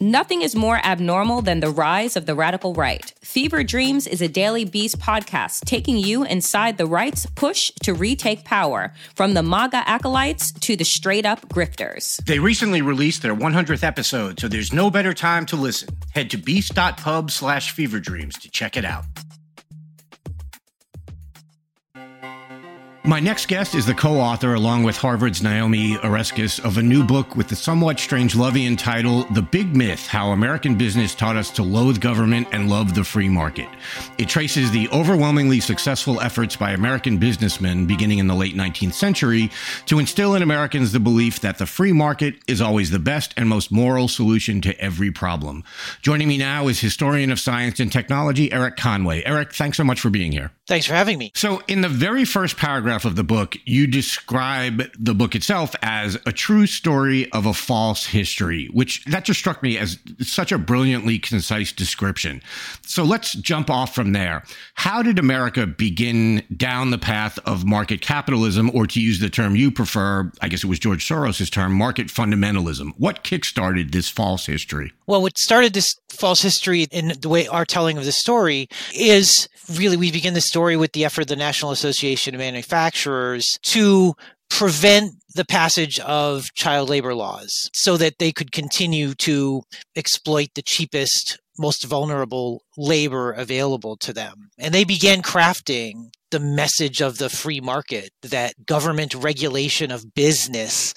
Nothing is more abnormal than the rise of the radical right. Fever Dreams is a Daily Beast podcast taking you inside the right's push to retake power, from the MAGA acolytes to the straight up grifters. They recently released their 100th episode, so there's no better time to listen. Head to beast.pub slash fever dreams to check it out. My next guest is the co author, along with Harvard's Naomi Oreskes, of a new book with the somewhat Strangelovian title, The Big Myth How American Business Taught Us to Loathe Government and Love the Free Market. It traces the overwhelmingly successful efforts by American businessmen beginning in the late 19th century to instill in Americans the belief that the free market is always the best and most moral solution to every problem. Joining me now is historian of science and technology, Erik Conway. Erik, thanks so much for being here. Thanks for having me. So, in the very first paragraph, of the book, you describe the book itself as a true story of a false history, which that just struck me as such a brilliantly concise description. So let's jump off from there. How did America begin down the path of market capitalism, or to use the term you prefer, I guess it was George Soros' term, market fundamentalism? What kickstarted this false history? Well, what started this false history in the way our telling of the story is really we begin the story with the effort of the National Association of Manufacturers to prevent the passage of child labor laws so that they could continue to exploit the cheapest most vulnerable labor available to them. And they began crafting the message of the free market that government regulation of business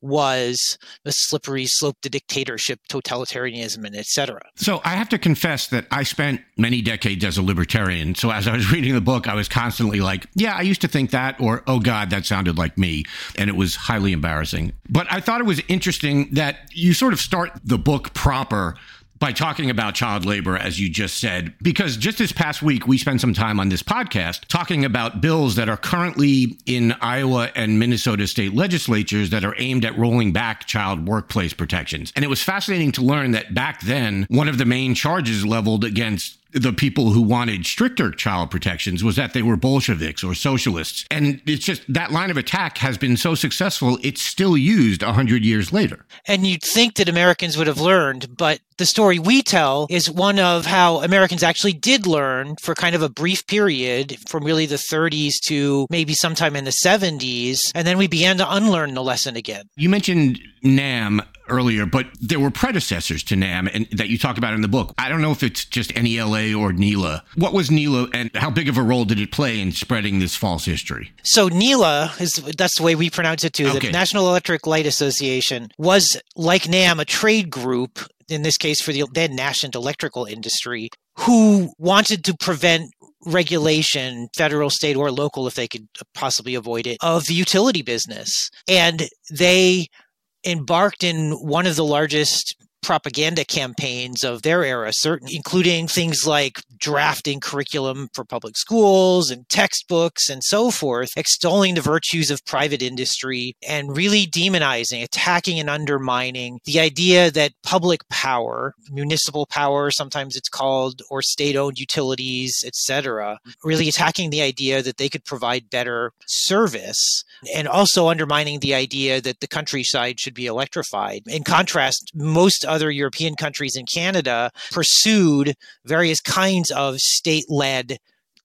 was a slippery slope to dictatorship, totalitarianism, and etc. So I have to confess that I spent many decades as a libertarian. So as I was reading the book, I was constantly like, yeah, I used to think that, or oh God, that sounded like me. And it was highly embarrassing. But I thought it was interesting that you sort of start the book proper by talking about child labor, as you just said, because just this past week, we spent some time on this podcast talking about bills that are currently in Iowa and Minnesota state legislatures that are aimed at rolling back child workplace protections. And it was fascinating to learn that back then, one of the main charges leveled against the people who wanted stricter child protections was that they were Bolsheviks or socialists. And it's just that line of attack has been so successful, it's still used 100 years later. And you'd think that Americans would have learned, but the story we tell is one of how Americans actually did learn for kind of a brief period from really the 30s to maybe sometime in the 70s. And then we began to unlearn the lesson again. You mentioned NAM earlier, but there were predecessors to NAM and that you talk about in the book. I don't know if it's just NELA or NELA. What was NELA and how big of a role did it play in spreading this false history? So NELA is that's the way we pronounce it too. Okay. The National Electric Light Association was like NAM a trade group in this case for the then nascent electrical industry who wanted to prevent regulation, federal, state, or local, if they could possibly avoid it, of the utility business. And they embarked in one of the largest propaganda campaigns of their era, certain including things like drafting curriculum for public schools and textbooks and so forth, extolling the virtues of private industry and really demonizing, attacking and undermining the idea that public power, municipal power, sometimes it's called, or state-owned utilities, etc., really attacking the idea that they could provide better service and also undermining the idea that the countryside should be electrified. In contrast, most other European countries and Canada pursued various kinds of state led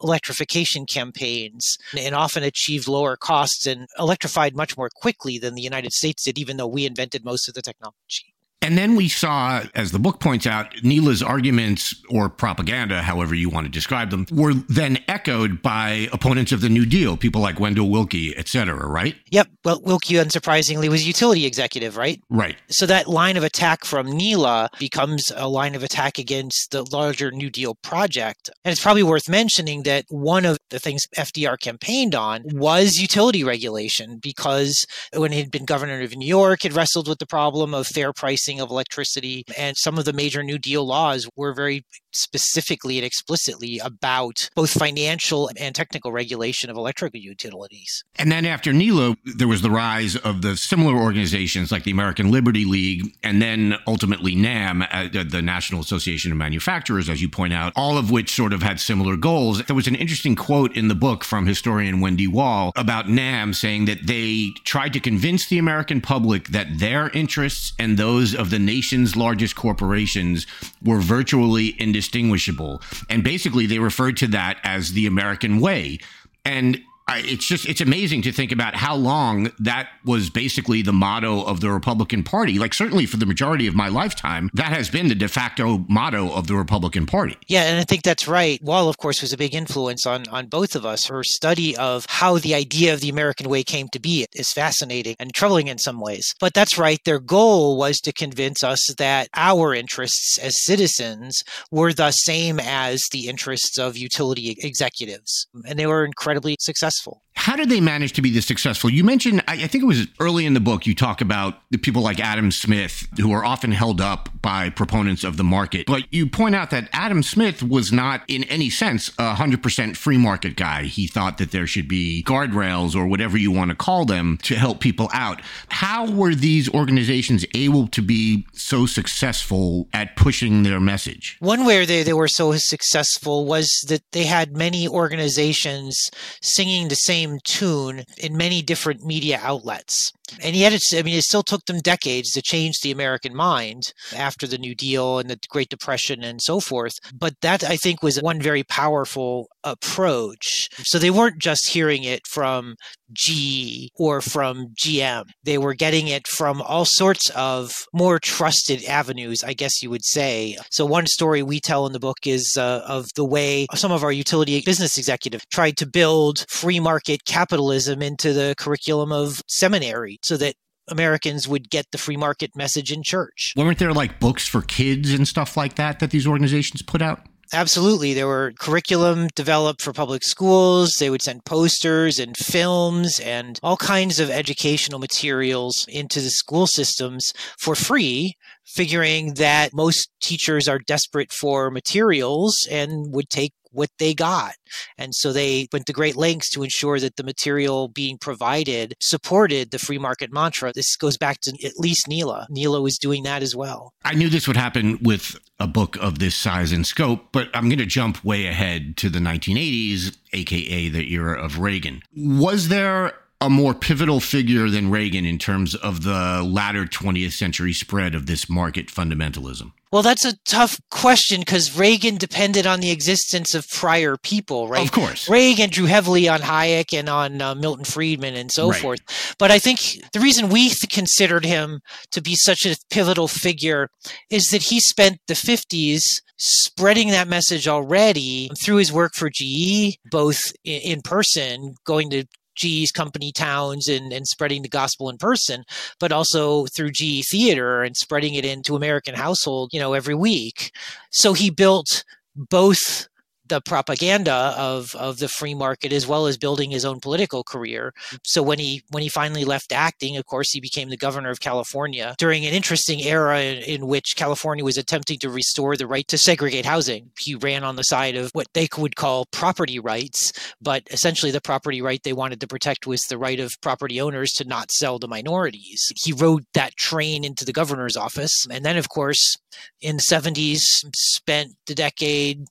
electrification campaigns and often achieved lower costs and electrified much more quickly than the United States did, even though we invented most of the technology. And then we saw, as the book points out, NELA's arguments or propaganda, however you want to describe them, were then echoed by opponents of the New Deal, people like Wendell Willkie, et cetera, right? Yep. Well, Willkie, unsurprisingly, was a utility executive, right? Right. So that line of attack from NELA becomes a line of attack against the larger New Deal project. And it's probably worth mentioning that one of the things FDR campaigned on was utility regulation because when he'd been governor of New York, had wrestled with the problem of fair pricing pricing of electricity. And some of the major New Deal laws were very specifically and explicitly about both financial and technical regulation of electrical utilities. And then after NELA, there was the rise of the similar organizations like the American Liberty League and then ultimately NAM, uh, the National Association of Manufacturers, as you point out, all of which sort of had similar goals. There was an interesting quote in the book from historian Wendy Wall about NAM saying that they tried to convince the American public that their interests and those of the nation's largest corporations were virtually indistinguishable. And basically, they referred to that as the American way. And it's just it's amazing to think about how long that was basically the motto of the Republican Party. Like certainly for the majority of my lifetime, that has been the de facto motto of the Republican Party. Yeah, and I think that's right. Wall, of course, was a big influence on on both of us. Her study of how the idea of the American way came to be is fascinating and troubling in some ways. But that's right. Their goal was to convince us that our interests as citizens were the same as the interests of utility executives, and they were incredibly successful successful. How did they manage to be this successful? You mentioned, I, I think it was early in the book, you talk about the people like Adam Smith, who are often held up by proponents of the market. But you point out that Adam Smith was not, in any sense, a 100% free market guy. He thought that there should be guardrails or whatever you want to call them to help people out. How were these organizations able to be so successful at pushing their message? One way they, they were so successful was that they had many organizations singing the same tune in many different media outlets. And yet, it's, I mean, it still took them decades to change the American mind after the New Deal and the Great Depression and so forth. But that, I think, was one very powerful approach. So they weren't just hearing it from G or from GM. They were getting it from all sorts of more trusted avenues, I guess you would say. So one story we tell in the book is uh, of the way some of our utility business executives tried to build free market capitalism into the curriculum of seminary so that Americans would get the free market message in church. Weren't there like books for kids and stuff like that that these organizations put out? Absolutely. There were curriculum developed for public schools. They would send posters and films and all kinds of educational materials into the school systems for free, figuring that most teachers are desperate for materials and would take what they got. And so they went to great lengths to ensure that the material being provided supported the free market mantra. This goes back to at least Nela. Nela was doing that as well. I knew this would happen with a book of this size and scope, but I'm going to jump way ahead to the 1980s, aka the era of Reagan. Was there a more pivotal figure than Reagan in terms of the latter 20th century spread of this market fundamentalism? Well, that's a tough question because Reagan depended on the existence of prior people, right? Of course. Reagan drew heavily on Hayek and on uh, Milton Friedman and so Right. forth. But I think the reason we th- considered him to be such a pivotal figure is that he spent the 50s spreading that message already through his work for GE, both in person, going to GE's company towns and, and spreading the gospel in person, but also through GE Theater and spreading it into American household, you know, every week. So he built both the propaganda of, of the free market as well as building his own political career. Mm. So when he when he finally left acting, of course, he became the governor of California during an interesting era in, in which California was attempting to restore the right to segregate housing. He ran on the side of what they would call property rights, but essentially the property right they wanted to protect was the right of property owners to not sell to minorities. He rode that train into the governor's office. And then, of course, in the 70s, spent the decade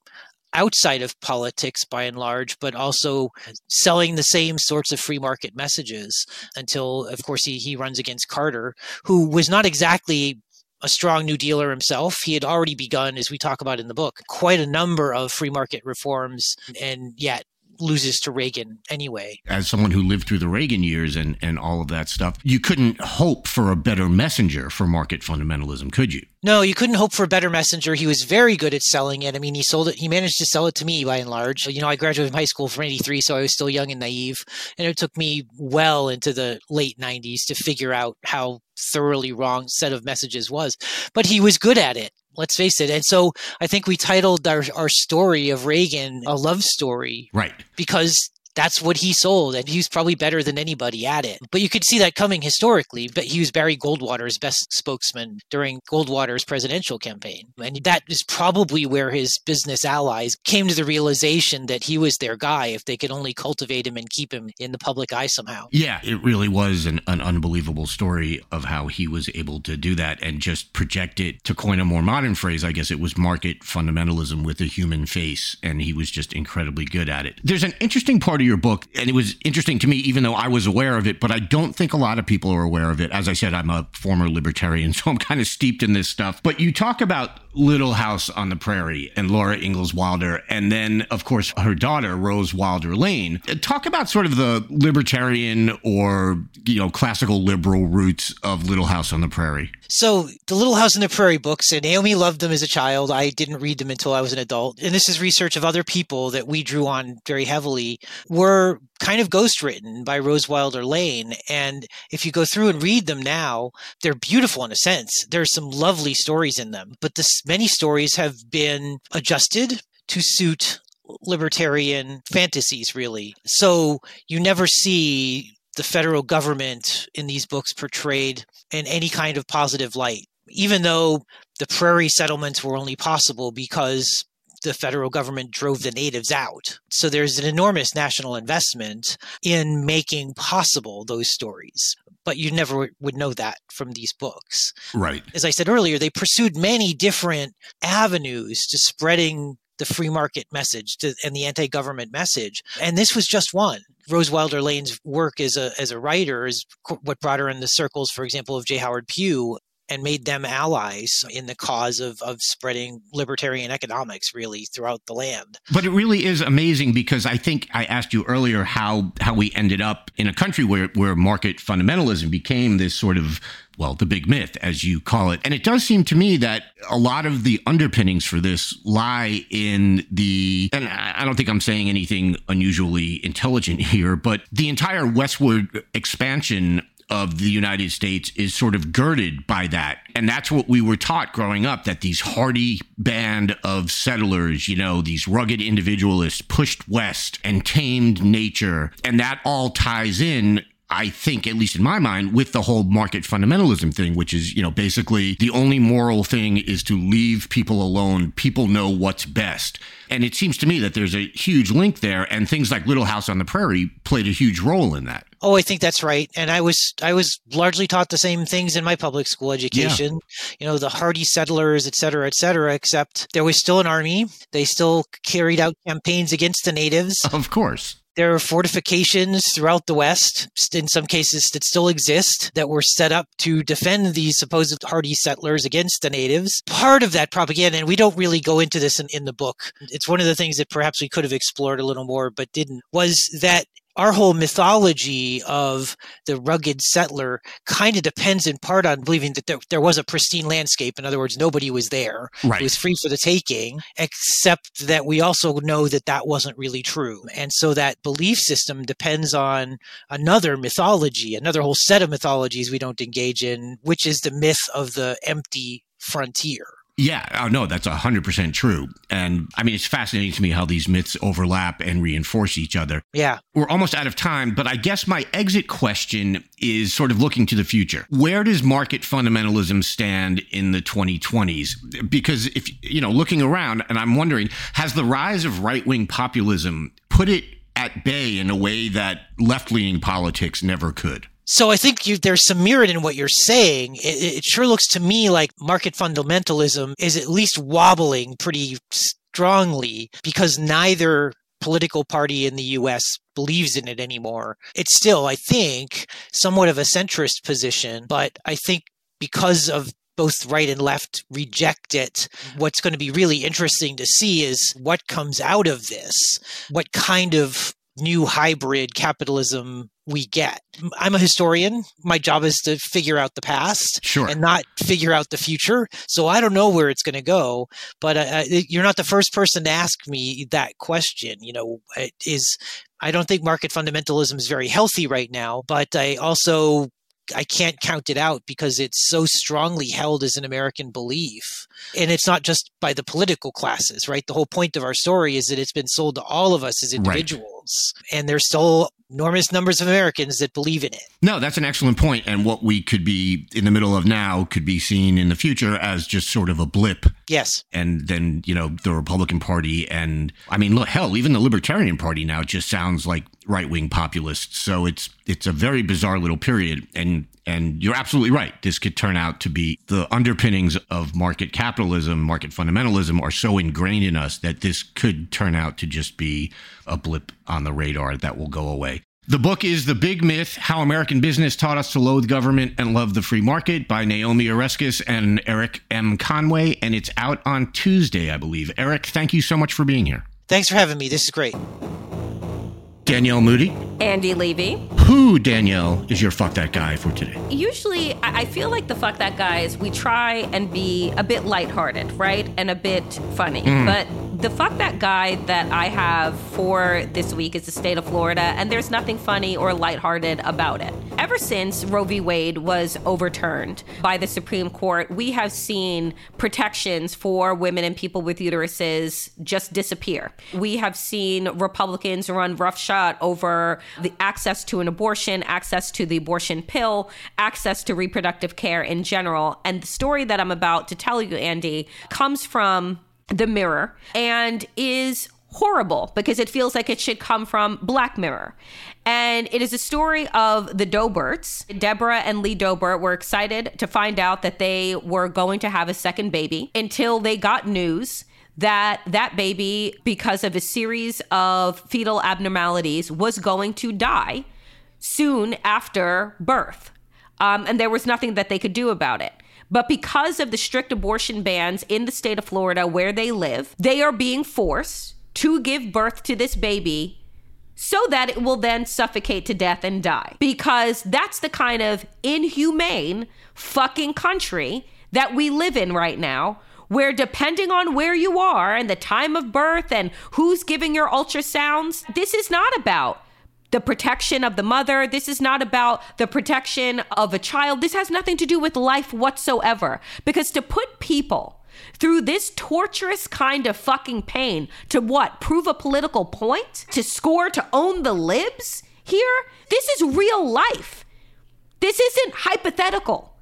outside of politics by and large, but also selling the same sorts of free market messages until, of course, he, he runs against Carter, who was not exactly a strong new dealer himself. He had already begun, as we talk about in the book, quite a number of free market reforms, and yet loses to Reagan anyway. As someone who lived through the Reagan years and, and all of that stuff, you couldn't hope for a better messenger for market fundamentalism, could you? No, you couldn't hope for a better messenger. He was very good at selling it. I mean, he sold it. He managed to sell it to me by and large. You know, I graduated from high school from 83, so I was still young and naive. And it took me well into the late 90s to figure out how thoroughly wrong set of messages was. But he was good at it. Let's face it. And so I think we titled our, our story of Reagan a love story Right. because that's what he sold and he was probably better than anybody at it but you could see that coming historically but he was barry goldwater's best spokesman during goldwater's presidential campaign and that is probably where his business allies came to the realization that he was their guy if they could only cultivate him and keep him in the public eye somehow Yeah, it really was an, an unbelievable story of how he was able to do that and just project it. To coin a more modern phrase, I guess it was market fundamentalism with a human face, and he was just incredibly good at it. There's an interesting part of your book, and it was interesting to me, even though I was aware of it, but I don't think a lot of people are aware of it. As I said, I'm a former libertarian, so I'm kind of steeped in this stuff. But you talk about Little House on the Prairie and Laura Ingalls Wilder, and then, of course, her daughter, Rose Wilder Lane. Uh, talk about sort of the libertarian or, you know, classical liberal roots of Little House on the Prairie. So the Little House on the Prairie books, and Naomi loved them as a child. I didn't read them until I was an adult. And this is research of other people that we drew on very heavily, were kind of ghostwritten by Rose Wilder Lane. And if you go through and read them now, they're beautiful in a sense. There's some lovely stories in them, but this, many stories have been adjusted to suit libertarian fantasies, really. So you never see the federal government in these books portrayed in any kind of positive light, even though the prairie settlements were only possible because the federal government drove the natives out. So there's an enormous national investment in making possible those stories. But you never would know that from these books. Right. As I said earlier, they pursued many different avenues to spreading the free market message to, and the anti-government message. And this was just one. Rose Wilder Lane's work as a as a writer is what brought her in the circles, for example, of J. Howard Pew and made them allies in the cause of, of spreading libertarian economics really throughout the land. But it really is amazing because I think I asked you earlier how how we ended up in a country where where market fundamentalism became this sort of well, the big myth, as you call it. And it does seem to me that a lot of the underpinnings for this lie in the, and I don't think I'm saying anything unusually intelligent here, but the entire westward expansion of the United States is sort of girded by that. And that's what we were taught growing up that these hardy band of settlers, you know, these rugged individualists pushed west and tamed nature. And that all ties in I think, at least in my mind, with the whole market fundamentalism thing, which is, you know, basically the only moral thing is to leave people alone. People know what's best. And it seems to me that there's a huge link there, and things like Little House on the Prairie played a huge role in that. Oh, I think that's right. And I was I was largely taught the same things in my public school education. Yeah. You know, the hardy settlers, et cetera, et cetera, except there was still an army. They still carried out campaigns against the natives. Of course. There are fortifications throughout the West, in some cases that still exist, that were set up to defend these supposed hardy settlers against the natives. Part of that propaganda, and we don't really go into this in, in the book, it's one of the things that perhaps we could have explored a little more but didn't, was that our whole mythology of the rugged settler kind of depends in part on believing that there, there was a pristine landscape. In other words, nobody was there. Right. It was free for the taking, except that we also know that that wasn't really true. And so that belief system depends on another mythology, another whole set of mythologies we don't engage in, which is the myth of the empty frontier. Yeah, oh, no, that's 100% true. And I mean, it's fascinating to me how these myths overlap and reinforce each other. Yeah. We're almost out of time, but I guess my exit question is sort of looking to the future. Where does market fundamentalism stand in the 2020s? Because if, you know, looking around, and I'm wondering, has the rise of right wing populism put it at bay in a way that left leaning politics never could? So I think you, there's some merit in what you're saying. It, it sure looks to me like market fundamentalism is at least wobbling pretty strongly because neither political party in the US believes in it anymore. It's still, I think, somewhat of a centrist position, but I think because of both right and left reject it. What's going to be really interesting to see is what comes out of this. What kind of new hybrid capitalism we get. I'm a historian. My job is to figure out the past sure. and not figure out the future. So I don't know where it's going to go, but uh, uh you're not the first person to ask me that question. You know, is I don't think market fundamentalism is very healthy right now, but I also I can't count it out because it's so strongly held as an American belief. And it's not just by the political classes, right? The whole point of our story is that it's been sold to all of us as individuals. Right. And there's still enormous numbers of Americans that believe in it. No, that's an excellent point. And what we could be in the middle of now could be seen in the future as just sort of a blip. Yes. And then, you know, the Republican Party and I mean, look, hell, even the Libertarian Party now just sounds like right wing populists. So it's it's a very bizarre little period. And and you're absolutely right. This could turn out to be the underpinnings of market capitalism, market fundamentalism are so ingrained in us that this could turn out to just be a blip on the radar that will go away. The book is The Big Myth How American Business Taught Us to Loathe Government and Love the Free Market by Naomi Oreskes and Erik M. Conway. And it's out on Tuesday, I believe. Erik, thank you so much for being here. Thanks for having me. This is great. Danielle Moody. Andy Levy. Who, Danielle, is your fuck that guy for today? Usually, I feel like the fuck that guy is we try and be a bit lighthearted, right? And a bit funny. Mm. But the fuck that guy that I have for this week is the state of Florida, and there's nothing funny or lighthearted about it. Ever since Roe v. Wade was overturned by the Supreme Court, we have seen protections for women and people with uteruses just disappear. We have seen Republicans run roughshod over the access to an abortion, access to the abortion pill, access to reproductive care in general. And the story that I'm about to tell you, Andy, comes from the Mirror and is horrible because it feels like it should come from Black Mirror. And it is a story of the Dorberts. Deborah and Lee Dorbert were excited to find out that they were going to have a second baby until they got news that that baby, because of a series of fetal abnormalities, was going to die soon after birth. Um, and there was nothing that they could do about it. But because of the strict abortion bans in the state of Florida where they live, they are being forced to give birth to this baby so that it will then suffocate to death and die. Because that's the kind of inhumane fucking country that we live in right now. Where, depending on where you are and the time of birth and who's giving your ultrasounds, this is not about the protection of the mother. This is not about the protection of a child. This has nothing to do with life whatsoever. Because to put people through this torturous kind of fucking pain to what? Prove a political point? To score, to own the libs here? This is real life. This isn't hypothetical.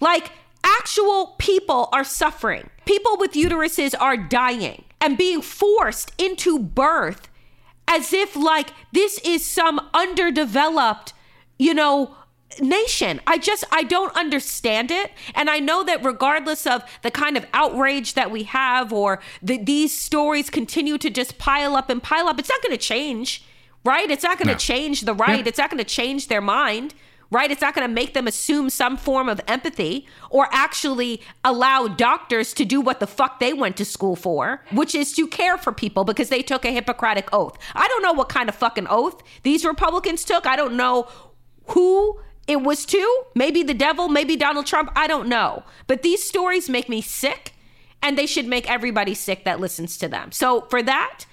Like, actual people are suffering. People with uteruses are dying and being forced into birth as if like this is some underdeveloped, you know, nation. I just I don't understand it. And I know that regardless of the kind of outrage that we have or that these stories continue to just pile up and pile up, it's not going to change, right? It's not going to no. change the right. It's not going to change their mind right? It's not going to make them assume some form of empathy or actually allow doctors to do what the fuck they went to school for, which is to care for people because they took a Hippocratic oath. I don't know what kind of fucking oath these Republicans took. I don't know who it was to. Maybe the devil, maybe Donald Trump. I don't know. But these stories make me sick and they should make everybody sick that listens to them. So for that,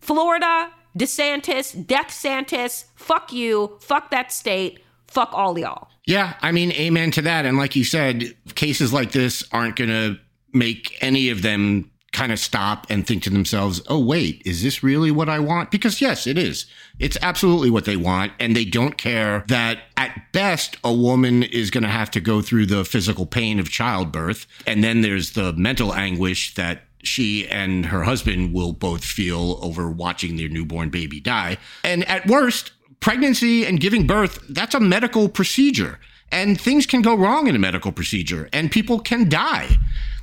Florida, DeSantis, Death Santis, fuck you, fuck that state fuck all y'all. Yeah, I mean, amen to that. And like you said, cases like this aren't going to make any of them kind of stop and think to themselves, oh, wait, is this really what I want? Because yes, it is. It's absolutely what they want. And they don't care that at best, a woman is going to have to go through the physical pain of childbirth. And then there's the mental anguish that she and her husband will both feel over watching their newborn baby die. And at worst, pregnancy and giving birth, that's a medical procedure. And things can go wrong in a medical procedure and people can die.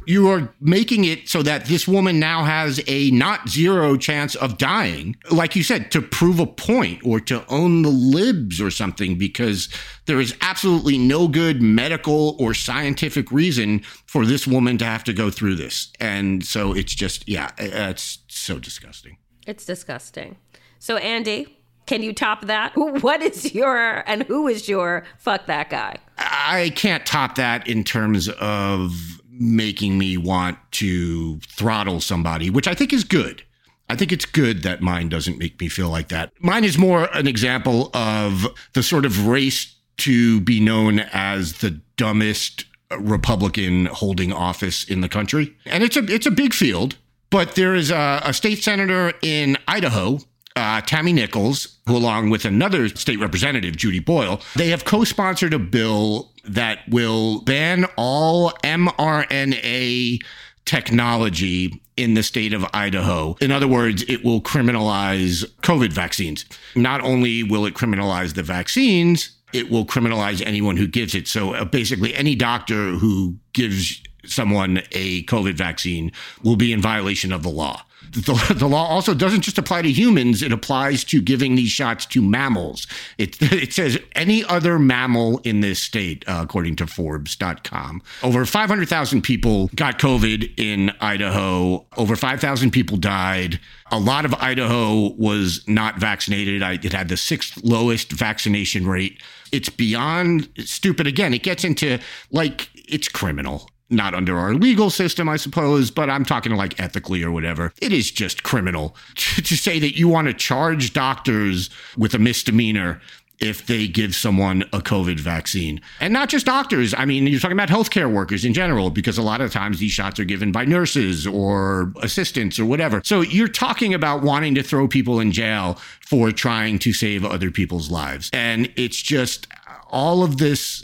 You are making it so that this woman now has a not zero chance of dying, like you said, to prove a point or to own the libs or something, because there is absolutely no good medical or scientific reason for this woman to have to go through this. And so it's just, yeah, it's so disgusting. It's disgusting. So, Andy, can you top that? What is your and who is your fuck that guy? I can't top that in terms of making me want to throttle somebody, which I think is good. I think it's good that mine doesn't make me feel like that. Mine is more an example of the sort of race to be known as the dumbest Republican holding office in the country. And it's a it's a big field, but there is a, a state senator in Idaho uh, Tammy Nichols, who, along with another state representative, Judy Boyle, they have co sponsored a bill that will ban all mRNA technology in the state of Idaho. In other words, it will criminalize COVID vaccines. Not only will it criminalize the vaccines, it will criminalize anyone who gives it. So uh, basically, any doctor who gives someone a COVID vaccine will be in violation of the law the, the, law also doesn't just apply to humans, it applies to giving these shots to mammals. It, it says any other mammal in this state, uh, according to Forbes.com. Over 500,000 people got COVID in Idaho, over 5,000 people died. A lot of Idaho was not vaccinated. I, it had the sixth lowest vaccination rate. It's beyond stupid. Again, it gets into like, it's criminal not under our legal system, I suppose, but I'm talking like ethically or whatever. It is just criminal to say that you want to charge doctors with a misdemeanor if they give someone a COVID vaccine. And not just doctors. I mean, you're talking about healthcare workers in general, because a lot of times these shots are given by nurses or assistants or whatever. So you're talking about wanting to throw people in jail for trying to save other people's lives. And it's just uh, all of this,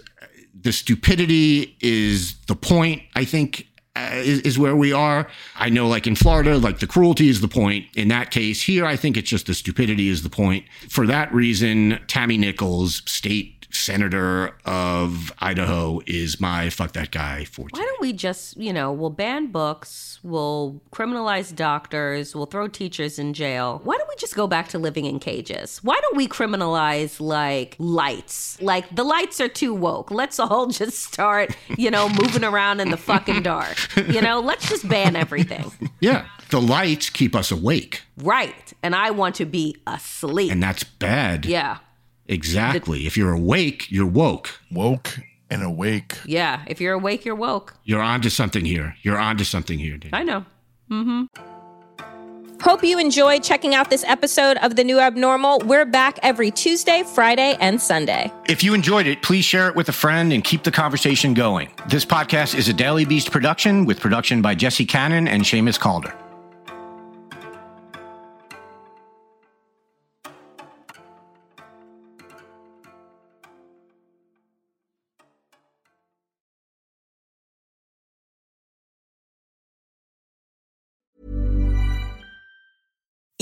the stupidity is the point, I think, uh, is, is, where we are. I know, like in Florida, like the cruelty is the point. In that case, here, I think it's just the stupidity is the point. For that reason, Tammy Nichols, state senator of Idaho is my fuck that guy for Why don't we just, you know, we'll ban books, we'll criminalize doctors, we'll throw teachers in jail. Why don't we just go back to living in cages? Why don't we criminalize like lights? Like the lights are too woke. Let's all just start, you know, moving around in the fucking dark. You know, let's just ban everything. Yeah. The lights keep us awake. Right. And I want to be asleep. And that's bad. Yeah. Exactly. The, if you're awake, you're woke. Woke and awake. Yeah. If you're awake, you're woke. You're onto something here. You're onto something here. I know. Mm-hmm. Hope you enjoyed checking out this episode of The New Abnormal. We're back every Tuesday, Friday, and Sunday. If you enjoyed it, please share it with a friend and keep the conversation going. This podcast is a Daily Beast production with production by Jesse Cannon and Seamus Calder.